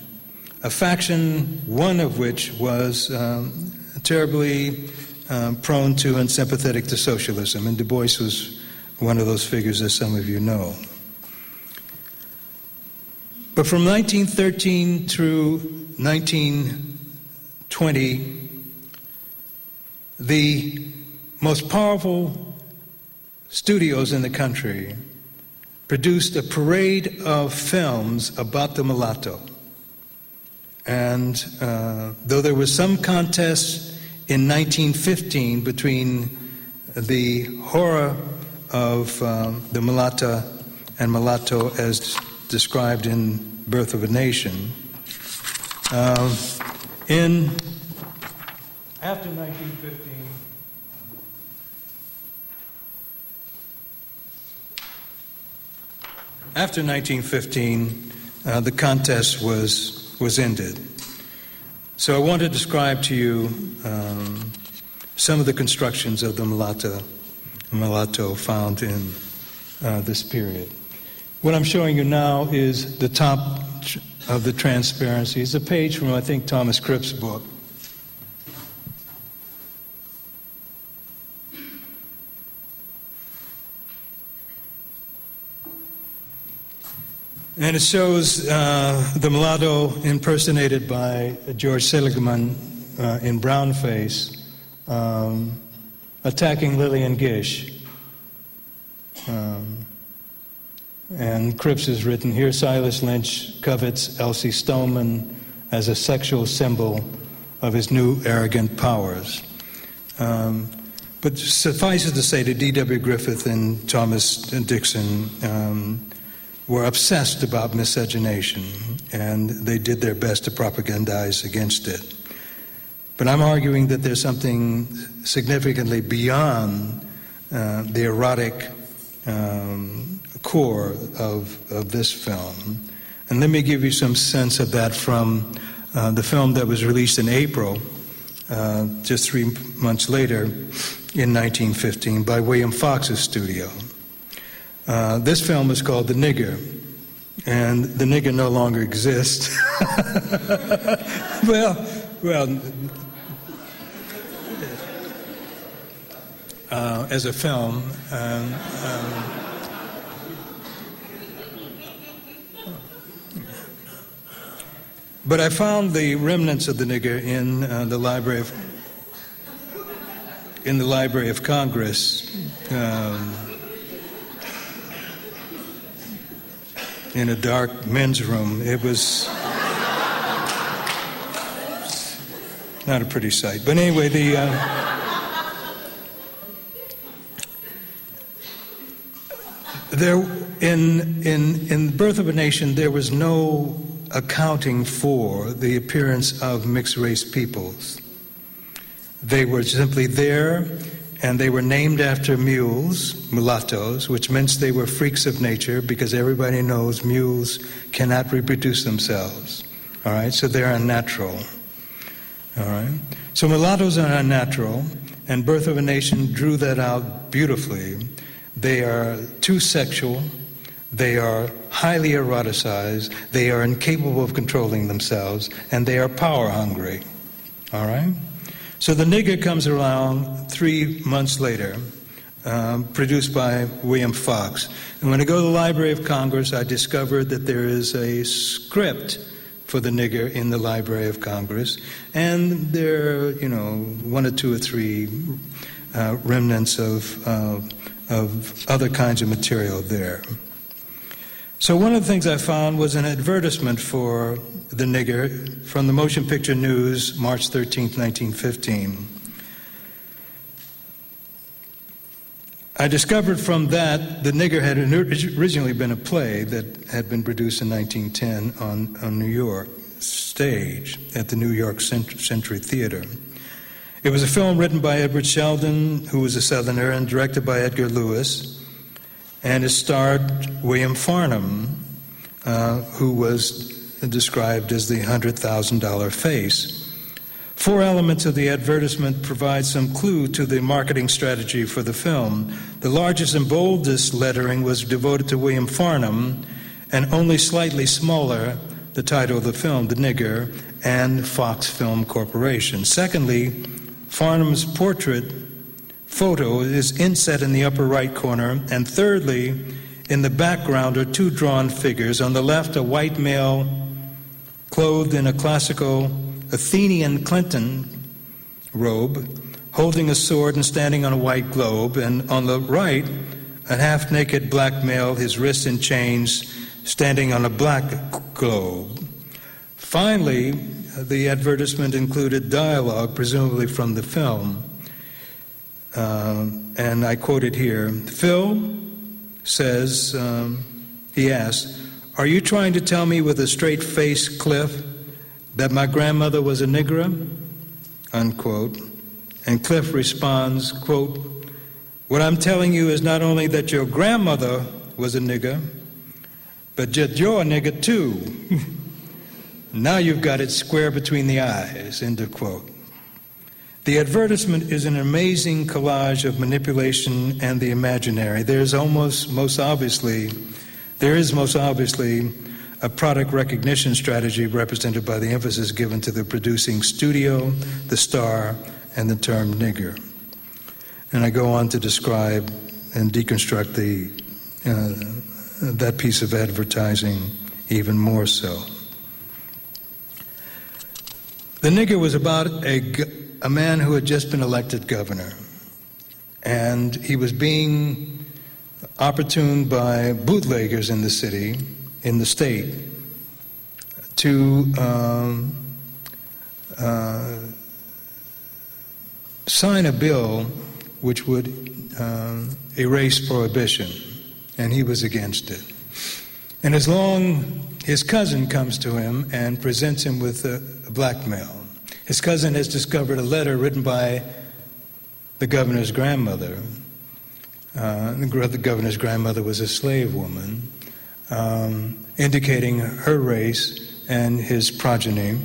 a faction, one of which was um, terribly um, prone to and sympathetic to socialism, and Du Bois was one of those figures, as some of you know. But from 1913 through 1920, the most powerful studios in the country produced a parade of films about the mulatto. And uh, though there was some contest in 1915 between the horror of um, the mulatta and mulatto as described in Birth of a Nation. Uh, in after 1915, after 1915, uh, the contest was was ended. So I want to describe to you um, some of the constructions of the mulatto, mulatto found in uh, this period. What I'm showing you now is the top of the transparency. It's a page from, I think, Thomas Cripps' book. And it shows uh, the mulatto impersonated by George Seligman uh, in brownface um, attacking Lillian Gish. Um, and Cripps has written here Silas Lynch covets Elsie Stoneman as a sexual symbol of his new arrogant powers. Um, but suffice it to say that D.W. Griffith and Thomas Dixon um, were obsessed about miscegenation, and they did their best to propagandize against it. But I'm arguing that there's something significantly beyond uh, the erotic um, core of, of this film. And let me give you some sense of that from uh, the film that was released in April, uh, just three months later, in 1915, by William Fox's studio. Uh, this film is called The Nigger, and the nigger no longer exists. well, well, uh, as a film. Um, um, but I found the remnants of the nigger in uh, the Library of in the Library of Congress. Um, in a dark men's room. It was not a pretty sight. But anyway, the. Uh, there, in, in, in Birth of a Nation, there was no accounting for the appearance of mixed race peoples. They were simply there and they were named after mules, mulattoes, which meant they were freaks of nature because everybody knows mules cannot reproduce themselves. All right, so they're unnatural. All right, so mulattoes are unnatural, and Birth of a Nation drew that out beautifully. They are too sexual, they are highly eroticized, they are incapable of controlling themselves, and they are power hungry. All right? So the nigger comes around three months later, um, produced by William Fox. And when I go to the Library of Congress, I discovered that there is a script for the nigger in the Library of Congress, and there are, you know, one or two or three uh, remnants of, uh, of other kinds of material there. So one of the things I found was an advertisement for the nigger from the Motion Picture News, March 13, 1915. I discovered from that the nigger had originally been a play that had been produced in 1910 on, on New York stage at the New York Century Theater. It was a film written by Edward Sheldon, who was a Southerner, and directed by Edgar Lewis, and it starred William Farnum, uh, who was described as the $100,000 face. Four elements of the advertisement provide some clue to the marketing strategy for the film. The largest and boldest lettering was devoted to William Farnum, and only slightly smaller, the title of the film, The Nigger, and Fox Film Corporation. Secondly, Farnum's portrait photo is inset in the upper right corner. And thirdly, in the background are two drawn figures. On the left, a white male clothed in a classical Athenian chiton robe, holding a sword and standing on a white globe. And on the right, a half naked black male, his wrists in chains, standing on a black globe. Finally, the advertisement included dialogue, presumably from the film. Um, and I quote it here Phil says, um, he asks, Are you trying to tell me with a straight face, Cliff, that my grandmother was a nigger? Unquote. And Cliff responds, quote, What I'm telling you is not only that your grandmother was a nigger, but that you're a nigger too. now you've got it square between the eyes, end of quote. The advertisement is an amazing collage of manipulation and the imaginary. There's almost, most obviously, there is most obviously a product recognition strategy represented by the emphasis given to the producing studio, the star, and the term nigger. And I go on to describe and deconstruct the, uh, that piece of advertising even more so. The nigger was about a a man who had just been elected governor. And he was being opportuned by bootleggers in the city, in the state, to um, uh, sign a bill which would um, erase prohibition, and he was against it. And as long his cousin comes to him and presents him with a, blackmail, his cousin has discovered a letter written by the governor's grandmother. Uh, the governor's grandmother was a slave woman, um, indicating her race and his progeny.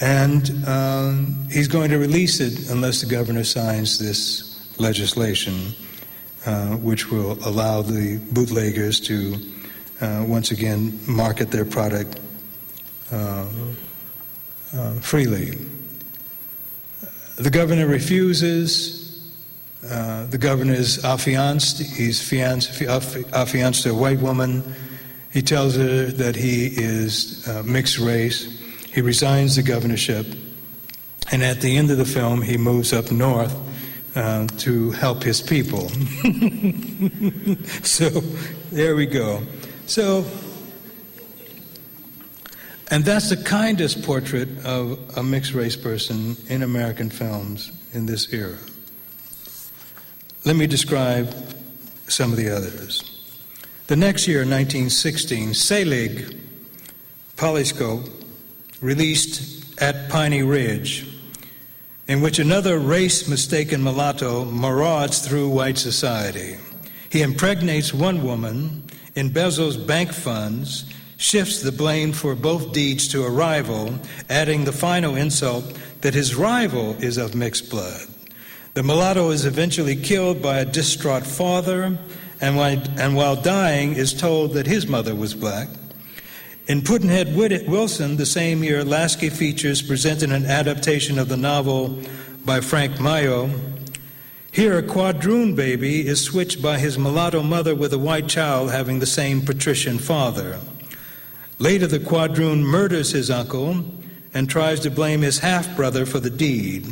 And um, he's going to release it unless the governor signs this legislation, uh, which will allow the bootleggers to uh, once again market their product uh, uh, freely. The governor refuses. Uh, the governor is affianced. He's fianced, affianced to a white woman. He tells her that he is uh, mixed race. He resigns the governorship. And at the end of the film, he moves up north uh, to help his people. so there we go. So and that's the kindest portrait of a mixed race person in American films in this era. Let me describe some of the others. The next year, 1916, Selig Polyscope released At Piney Ridge, in which another race mistaken mulatto marauds through white society. He impregnates one woman, embezzles bank funds, shifts the blame for both deeds to a rival, adding the final insult that his rival is of mixed blood. The mulatto is eventually killed by a distraught father, and while, and while dying, is told that his mother was black. In Pudd'nhead Wilson, the same year, Lasky Features presented an adaptation of the novel by Frank Mayo. Here, a quadroon baby is switched by his mulatto mother with a white child having the same patrician father. Later, the quadroon murders his uncle and tries to blame his half brother for the deed.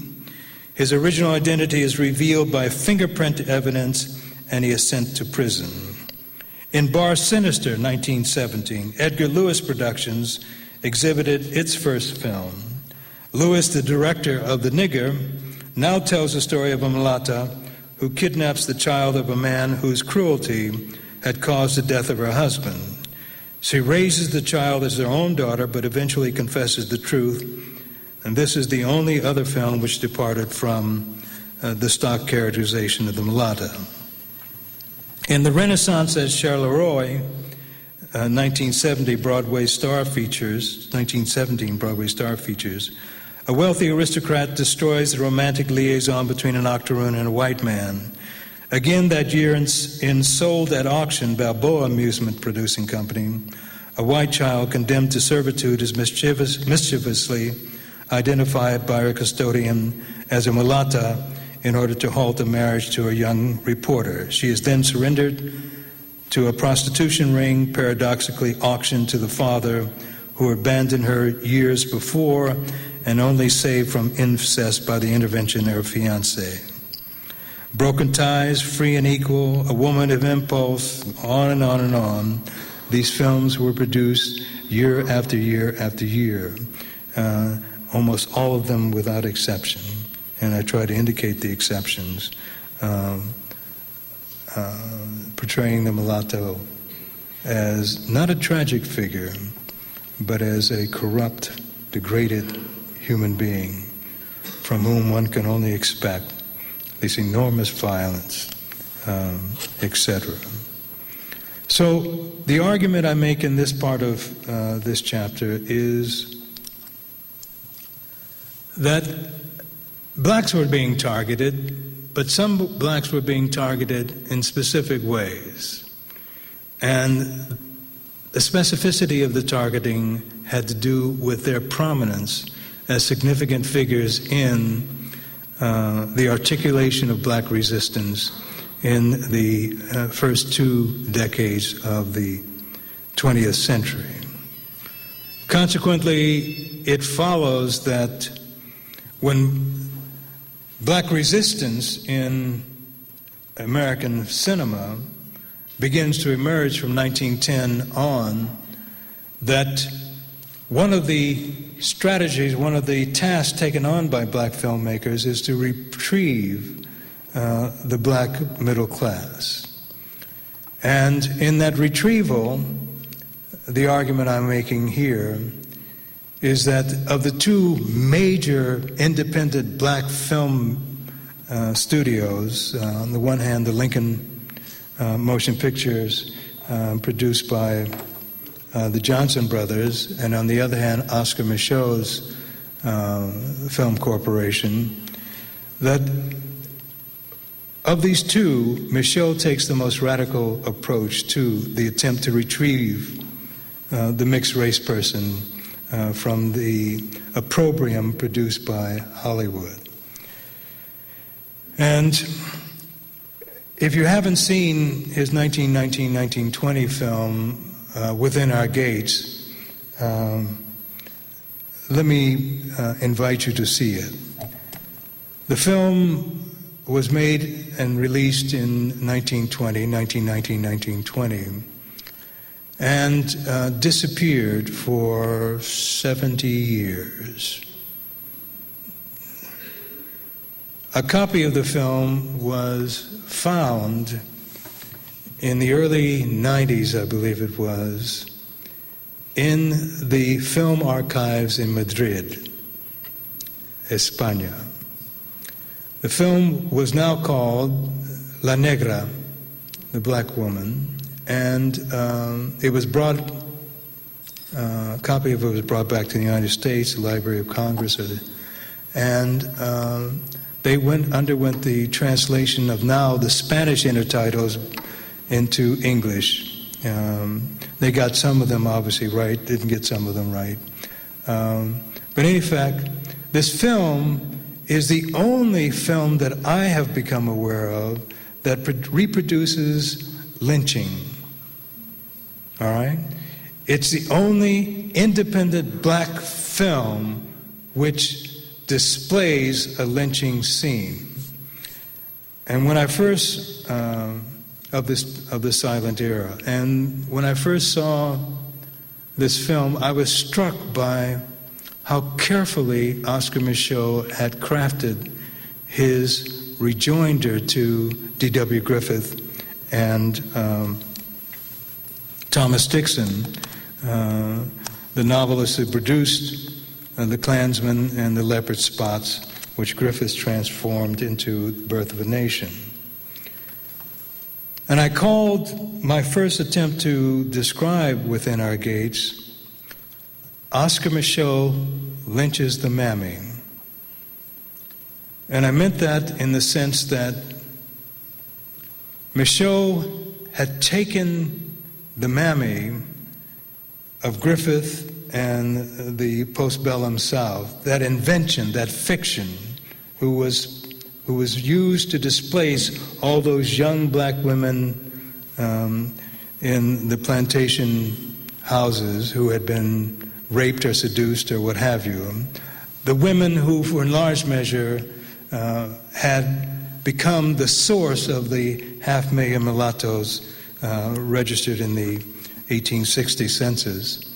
His original identity is revealed by fingerprint evidence, and he is sent to prison. In Bar Sinister, 1917, Edgar Lewis Productions exhibited its first film. Lewis, the director of The Nigger, now tells the story of a mulatta who kidnaps the child of a man whose cruelty had caused the death of her husband. She raises the child as her own daughter, but eventually confesses the truth And this is the only other film which departed from uh, the stock characterization of the mulatta. In the Renaissance at Charleroi, uh, 1970 Broadway star features, 1917 Broadway star features, a wealthy aristocrat destroys the romantic liaison between an octoroon and a white man. Again that year in, Sold at Auction, Balboa Amusement Producing Company, a white child condemned to servitude is mischievous, mischievously identified by her custodian as a mulatta in order to halt a marriage to a young reporter. She is then surrendered to a prostitution ring, paradoxically auctioned to the father who abandoned her years before and only saved from incest by the intervention of her fiance. Broken ties, free and equal, a woman of impulse, on and on and on. These films were produced year after year after year, uh, almost all of them without exception. And I try to indicate the exceptions, um, uh, portraying the mulatto as not a tragic figure, but as a corrupt, degraded human being from whom one can only expect this enormous violence, um, etc. So, the argument I make in this part of uh, this chapter is that blacks were being targeted, but some blacks were being targeted in specific ways. And the specificity of the targeting had to do with their prominence as significant figures in uh, the articulation of black resistance in the uh, first two decades of the 20th century. Consequently, it follows that when black resistance in American cinema begins to emerge from 1910 on, that one of the strategies, one of the tasks taken on by black filmmakers is to retrieve uh, the black middle class. And in that retrieval, the argument I'm making here is that of the two major independent black film uh, studios, uh, on the one hand, the Lincoln uh, Motion Pictures, uh, produced by uh, the Johnson brothers, and on the other hand, Oscar Micheaux's uh, film corporation, that of these two, Micheaux takes the most radical approach to the attempt to retrieve uh, the mixed race person uh, from the opprobrium produced by Hollywood. And if you haven't seen his 1919 1920 film, uh, within our gates, um, let me uh, invite you to see it. The film was made and released in 1920, 1919, 1920, and uh, disappeared for 70 years. A copy of the film was found in the early 90s, I believe it was, in the film archives in Madrid, España. The film was now called La Negra, the black woman, and um, it was brought, uh, a copy of it was brought back to the United States, the Library of Congress, and um, they went underwent the translation of now the Spanish intertitles into English. Um, they got some of them obviously right, didn't get some of them right. Um, but in fact, this film is the only film that I have become aware of that reproduces lynching. All right? It's the only independent black film which displays a lynching scene. And when I first um, of this of the silent era. And when I first saw this film, I was struck by how carefully Oscar Micheaux had crafted his rejoinder to D.W. Griffith and um, Thomas Dixon, uh, the novelist who produced uh, the Clansman and the leopard spots, which Griffith transformed into the birth of a nation. And I called my first attempt to describe within our gates Oscar Micheaux lynches the mammy. And I meant that in the sense that Micheaux had taken the mammy of Griffith and the postbellum South, that invention, that fiction, who was who was used to displace all those young black women um, in the plantation houses who had been raped or seduced or what have you. The women who, for in large measure, uh, had become the source of the half million mulattoes uh, registered in the 1860 census.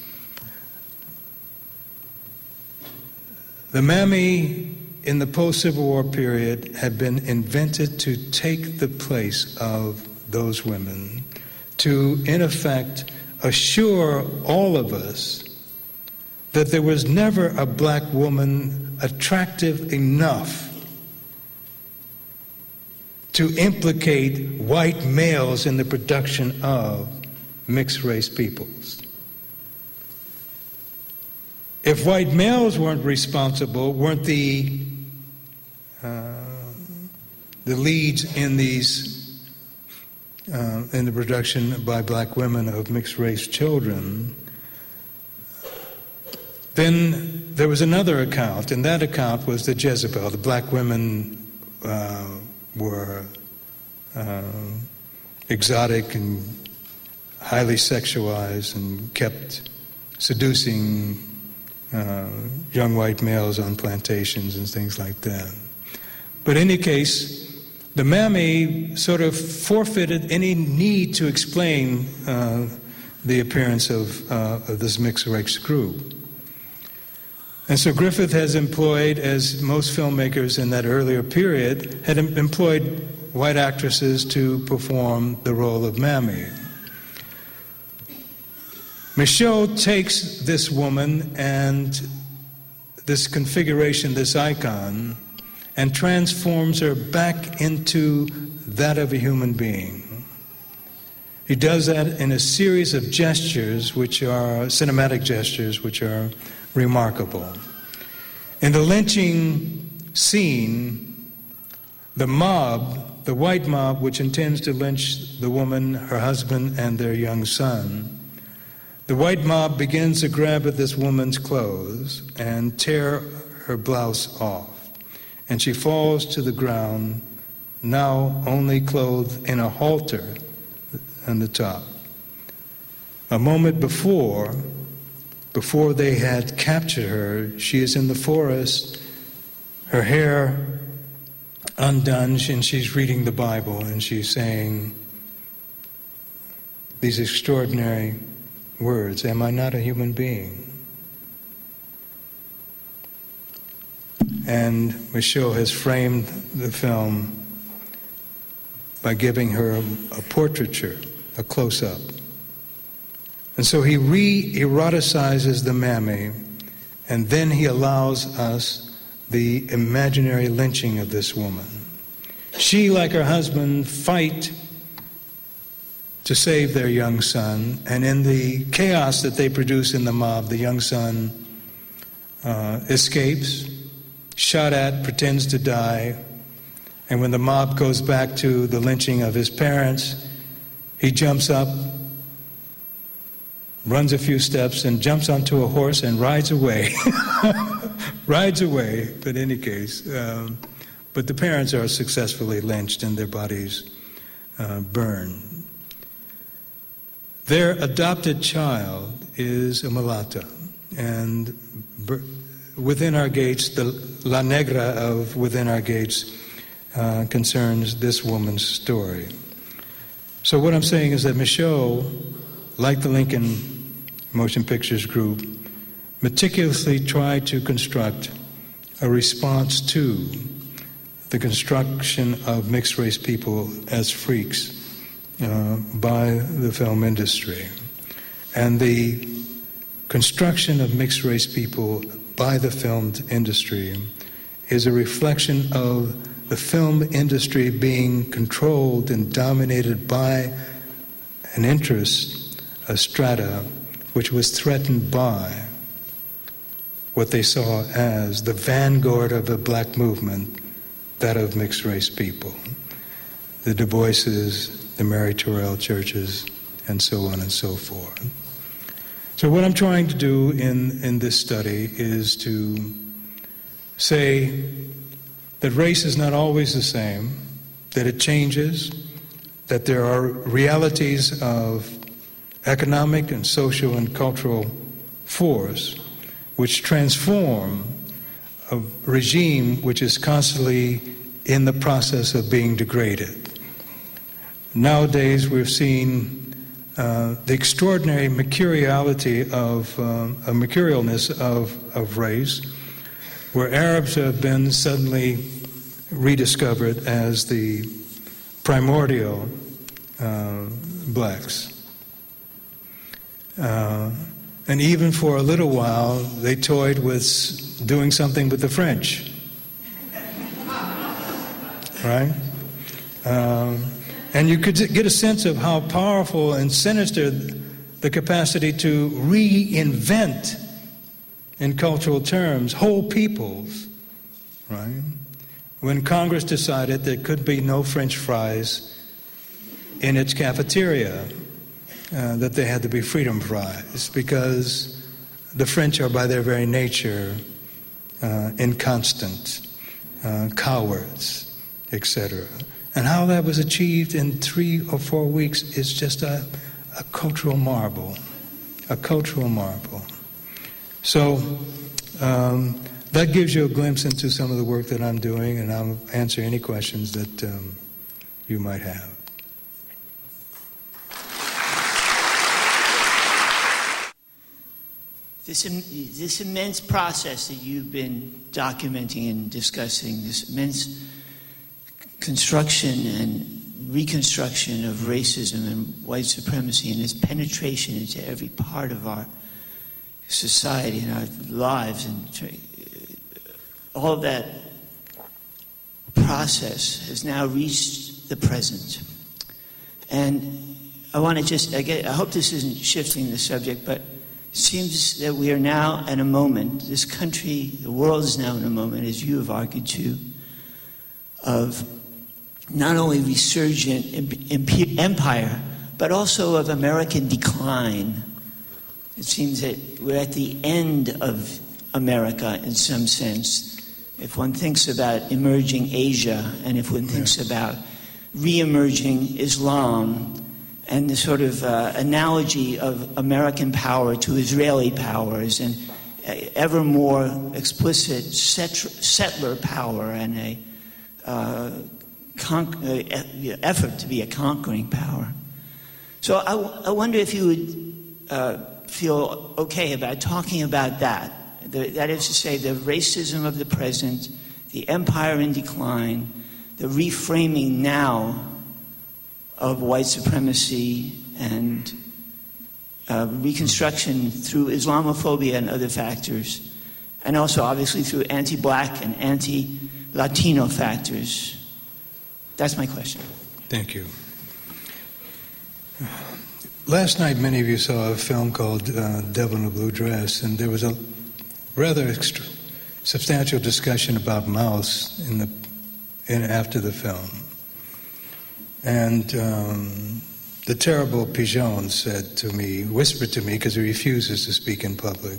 The mammy in the post Civil War period had been invented to take the place of those women, to, in effect, assure all of us that there was never a black woman attractive enough to implicate white males in the production of mixed race peoples. If white males weren't responsible, weren't the the leads in these uh, in the production by black women of mixed race children, then there was another account, and that account was the Jezebel. The black women uh, were uh, exotic and highly sexualized and kept seducing uh, young white males on plantations and things like that. But in any case, the Mammy sort of forfeited any need to explain uh, the appearance of, uh, of this group. And so Griffith has employed, as most filmmakers in that earlier period, had employed white actresses to perform the role of Mammy. Micheaux takes this woman and this configuration, this icon, and transforms her back into that of a human being. He does that in a series of gestures, which are cinematic gestures, which are remarkable. In the lynching scene, the mob, the white mob, which intends to lynch the woman, her husband, and their young son, the white mob begins to grab at this woman's clothes and tear her blouse off and she falls to the ground, now only clothed in a halter on the top. A moment before, before they had captured her, she is in the forest, her hair undone, and she's reading the Bible and she's saying these extraordinary words Am I not a human being? And Micheaux has framed the film by giving her a, a portraiture, a close up. And so he re eroticizes the mammy, and then he allows us the imaginary lynching of this woman. She, like her husband, fight to save their young son, and in the chaos that they produce in the mob, the young son uh, escapes shot at, pretends to die. And when the mob goes back to the lynching of his parents, he jumps up, runs a few steps, and jumps onto a horse and rides away. rides away, but in any case. Um, but the parents are successfully lynched and their bodies uh, burned. Their adopted child is a mulatto, and within our gates, the La Negra of Within Our Gates uh, concerns this woman's story. So, what I'm saying is that Micheaux, like the Lincoln Motion Pictures Group, meticulously tried to construct a response to the construction of mixed race people as freaks uh, by the film industry. And the construction of mixed race people by the film industry is a reflection of the film industry being controlled and dominated by an interest, a strata, which was threatened by what they saw as the vanguard of the black movement, that of mixed race people. The Du Boises, the Mary Terrell churches, and so on and so forth. So, what I'm trying to do in, in this study is to say that race is not always the same, that it changes, that there are realities of economic and social and cultural force which transform a regime which is constantly in the process of being degraded. Nowadays, we've seen uh, the extraordinary mercuriality of um, a mercurialness of, of race, where Arabs have been suddenly rediscovered as the primordial uh, blacks. Uh, and even for a little while, they toyed with doing something with the French. Right? Um, and you could get a sense of how powerful and sinister the capacity to reinvent, in cultural terms, whole peoples, right? When Congress decided there could be no French fries in its cafeteria, uh, that they had to be freedom fries, because the French are, by their very nature, uh, inconstant, uh, cowards, etc. And how that was achieved in three or four weeks is just a, a cultural marvel. A cultural marvel. So um, that gives you a glimpse into some of the work that I'm doing, and I'll answer any questions that um, you might have. This, this immense process that you've been documenting and discussing, this immense construction and reconstruction of racism and white supremacy and its penetration into every part of our society and our lives and all that process has now reached the present. And I want to just, I, get, I hope this isn't shifting the subject, but it seems that we are now at a moment, this country, the world is now in a moment, as you have argued too, of not only resurgent empire, but also of American decline. It seems that we're at the end of America in some sense. If one thinks about emerging Asia and if one thinks about re emerging Islam and the sort of uh, analogy of American power to Israeli powers and uh, ever more explicit settler power and a uh, con- uh, effort to be a conquering power. So I, w- I wonder if you would uh, feel okay about talking about that. The, that is to say, the racism of the present, the empire in decline, the reframing now of white supremacy and uh, reconstruction through Islamophobia and other factors, and also obviously through anti black and anti Latino factors. That's my question. Thank you. Last night, many of you saw a film called uh, Devil in a Blue Dress, and there was a rather extra, substantial discussion about mouse in the, in, after the film. And um, the terrible Pigeon said to me, whispered to me, because he refuses to speak in public.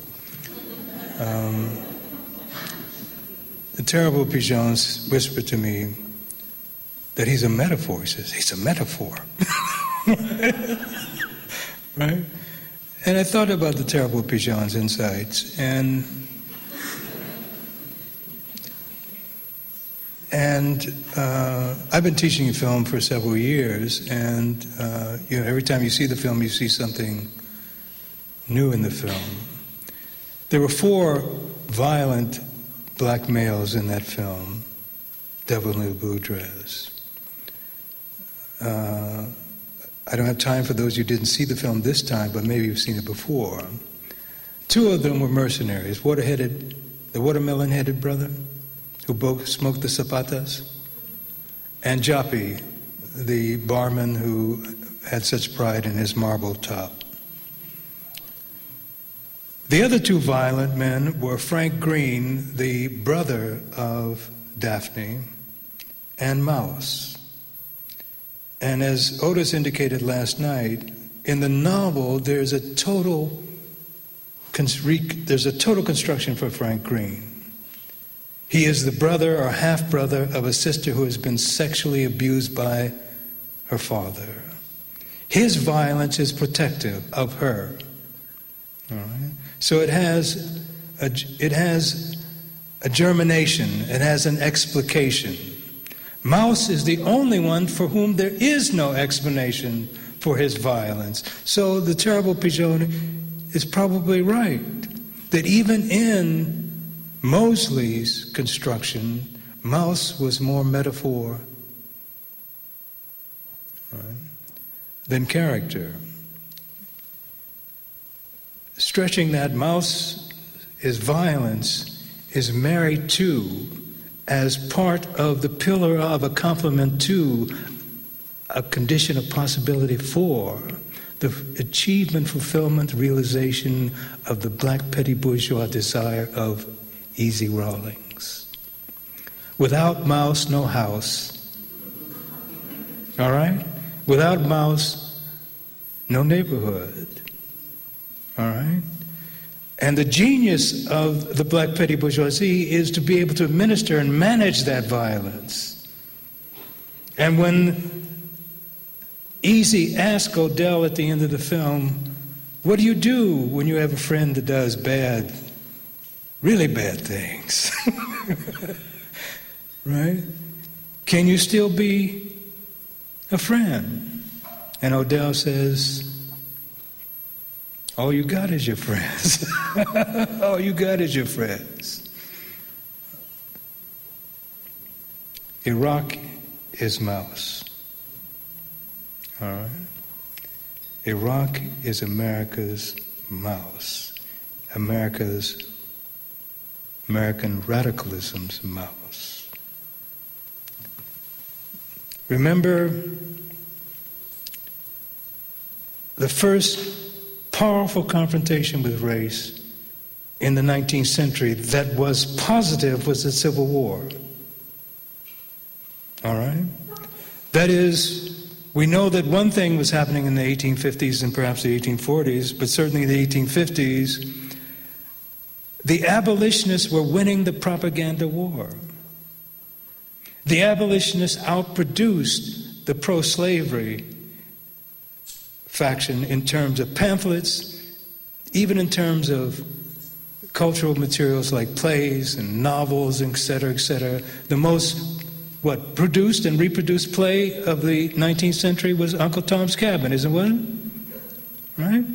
Um, the terrible Pigeon whispered to me that he's a metaphor. He says, he's a metaphor. right? And I thought about the terrible Pigeon's insights, and And uh, I've been teaching film for several years, and uh, you know, every time you see the film, you see something new in the film. There were four violent black males in that film, Devil in Blue Dress. Uh, I don't have time for those who didn't see the film this time, but maybe you've seen it before. Two of them were mercenaries, water-headed the watermelon headed brother who both smoked the zapatas, and Joppy, the barman who had such pride in his marble top. The other two violent men were Frank Green, the brother of Daphne, and Mouse. And as Otis indicated last night, in the novel, there's a total there's a total construction for Frank Green. He is the brother or half brother of a sister who has been sexually abused by her father. His violence is protective of her. All right? So it has a, it has a germination, it has an explication. Mouse is the only one for whom there is no explanation for his violence. So the terrible Pigeon is probably right that even in Mosley's construction, Mouse was more metaphor right, than character. Stretching that mouse is violence is married to as part of the pillar of a complement to a condition of possibility for the achievement, fulfillment, realization of the black petty bourgeois desire of Easy Rawlings. Without mouse, no house. All right? Without mouse, no neighborhood. All right? And the genius of the black petty bourgeoisie is to be able to administer and manage that violence. And when Easy asked Odell at the end of the film, What do you do when you have a friend that does bad, really bad things? right? Can you still be a friend? And Odell says, all you got is your friends. all you got is your friends. Iraq is mouse. All right? Iraq is America's mouse. America's American radicalism's mouse. Remember the first powerful confrontation with race in the 19th century that was positive was the Civil War. All right? That is, we know that one thing was happening in the 1850s and perhaps the 1840s, but certainly the 1850s. The abolitionists were winning the propaganda war. The abolitionists outproduced the pro slavery faction in terms of pamphlets, even in terms of cultural materials like plays and novels, etc., etc. The most what produced and reproduced play of the 19th century was Uncle Tom's Cabin, isn't it? Right?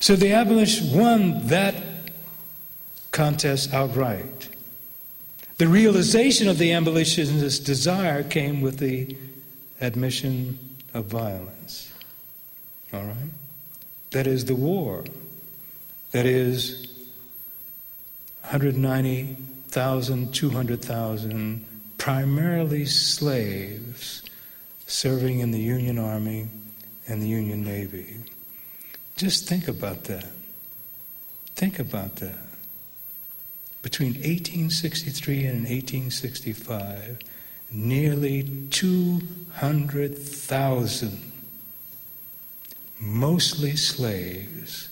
So the abolitionists won that contest outright. The realization of the abolitionist's desire came with the admission of violence. All right? That is the war. That is 190,000, 200,000 primarily slaves serving in the Union Army and the Union Navy. Just think about that. Think about that. Between 1863 and 1865, nearly 200,000 mostly slaves,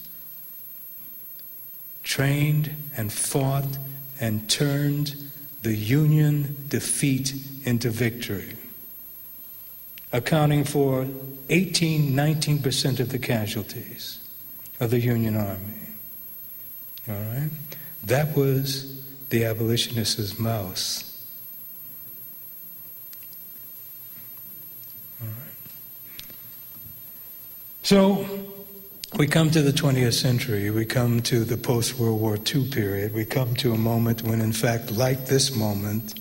trained and fought and turned the Union defeat into victory, accounting for 18, 19% of the casualties of the Union Army. All right? That was the abolitionist's mouse. So we come to the 20th century, we come to the post World War II period, we come to a moment when, in fact, like this moment,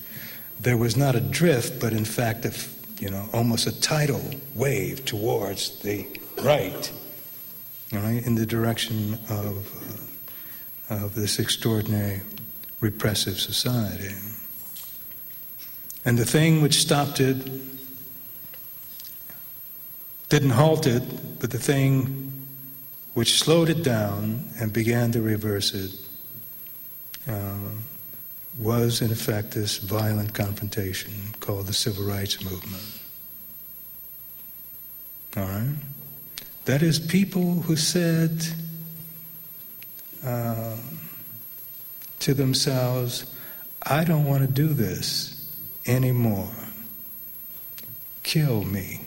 there was not a drift, but in fact, a, you know, almost a tidal wave towards the right, right in the direction of uh, of this extraordinary repressive society. And the thing which stopped it didn't halt it, but the thing which slowed it down and began to reverse it uh, was, in effect, this violent confrontation called the Civil Rights Movement. All right? That is, people who said uh, to themselves, I don't want to do this anymore. Kill me.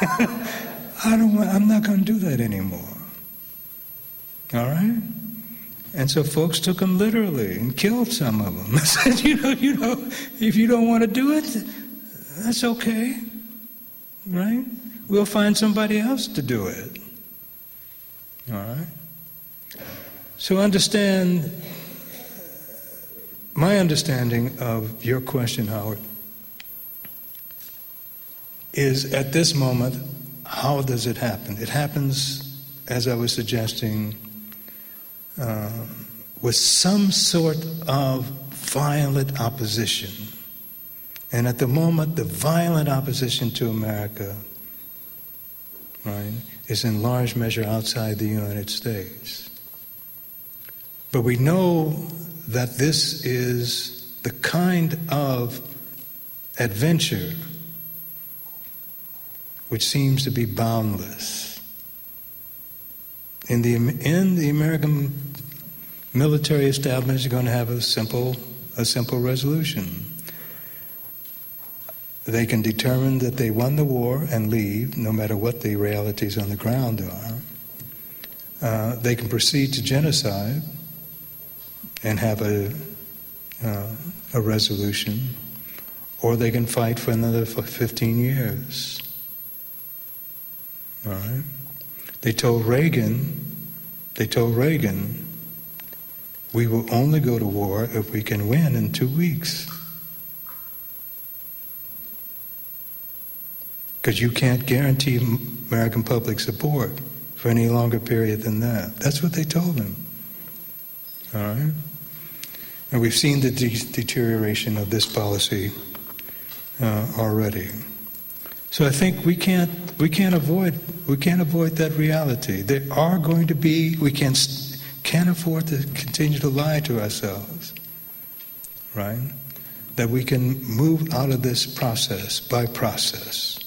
I don't want, I'm not going to do that anymore. All right? And so folks took them literally and killed some of them. said, you know, you know, if you don't want to do it, that's okay. Right? We'll find somebody else to do it. All right? So understand, my understanding of your question, Howard, is at this moment, how does it happen? It happens, as I was suggesting, uh, with some sort of violent opposition. And at the moment, the violent opposition to America, right, is in large measure outside the United States. But we know that this is the kind of adventure which seems to be boundless. In the, in the American military establishment, you're going to have a simple, a simple resolution. They can determine that they won the war and leave, no matter what the realities on the ground are. Uh, they can proceed to genocide and have a, uh, a resolution, or they can fight for another 15 years. All right? They told Reagan, they told Reagan, we will only go to war if we can win in two weeks. Because you can't guarantee American public support for any longer period than that. That's what they told him. All right? And we've seen the de- deterioration of this policy uh, already. So I think we can't we can't avoid we can't avoid that reality. There are going to be we can can't afford to continue to lie to ourselves, right? That we can move out of this process by process,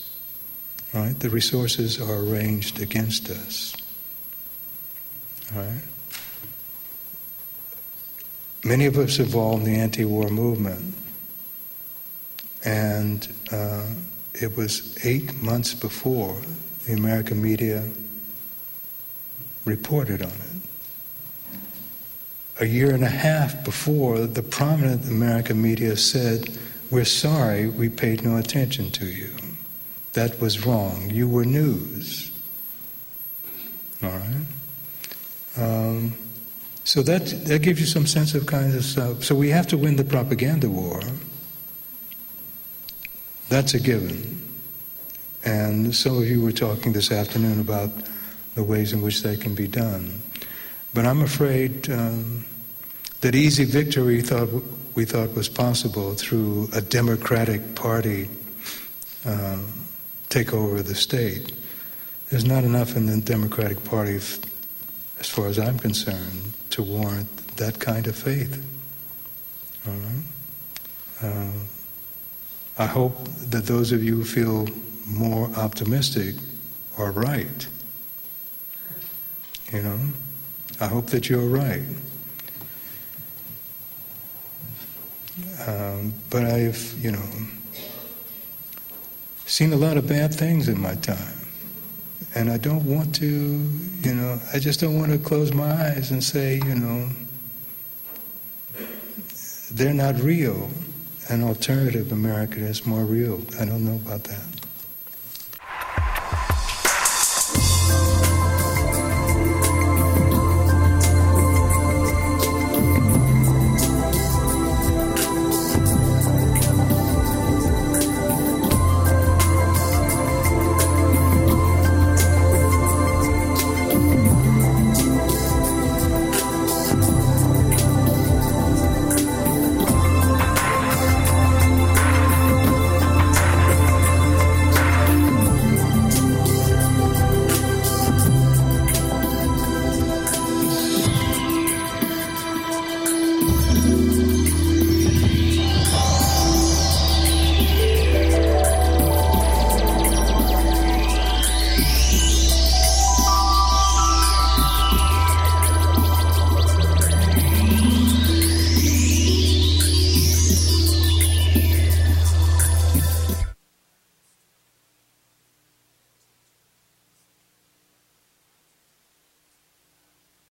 right? The resources are arranged against us, right? Many of us involved in the anti-war movement, and. Uh, it was eight months before the American media reported on it. A year and a half before, the prominent American media said, We're sorry we paid no attention to you. That was wrong. You were news. All right? Um, so that, that gives you some sense of kind of stuff. So we have to win the propaganda war. That's a given. And some of you were talking this afternoon about the ways in which that can be done. But I'm afraid um, that easy victory thought, we thought was possible through a Democratic Party um, takeover of the state. There's not enough in the Democratic Party, as far as I'm concerned, to warrant that kind of faith. All right? Uh, I hope that those of you who feel more optimistic are right. You know? I hope that you're right. Um, but I've, you know, seen a lot of bad things in my time. And I don't want to, you know, I just don't want to close my eyes and say, you know, they're not real an alternative America is more real. I don't know about that.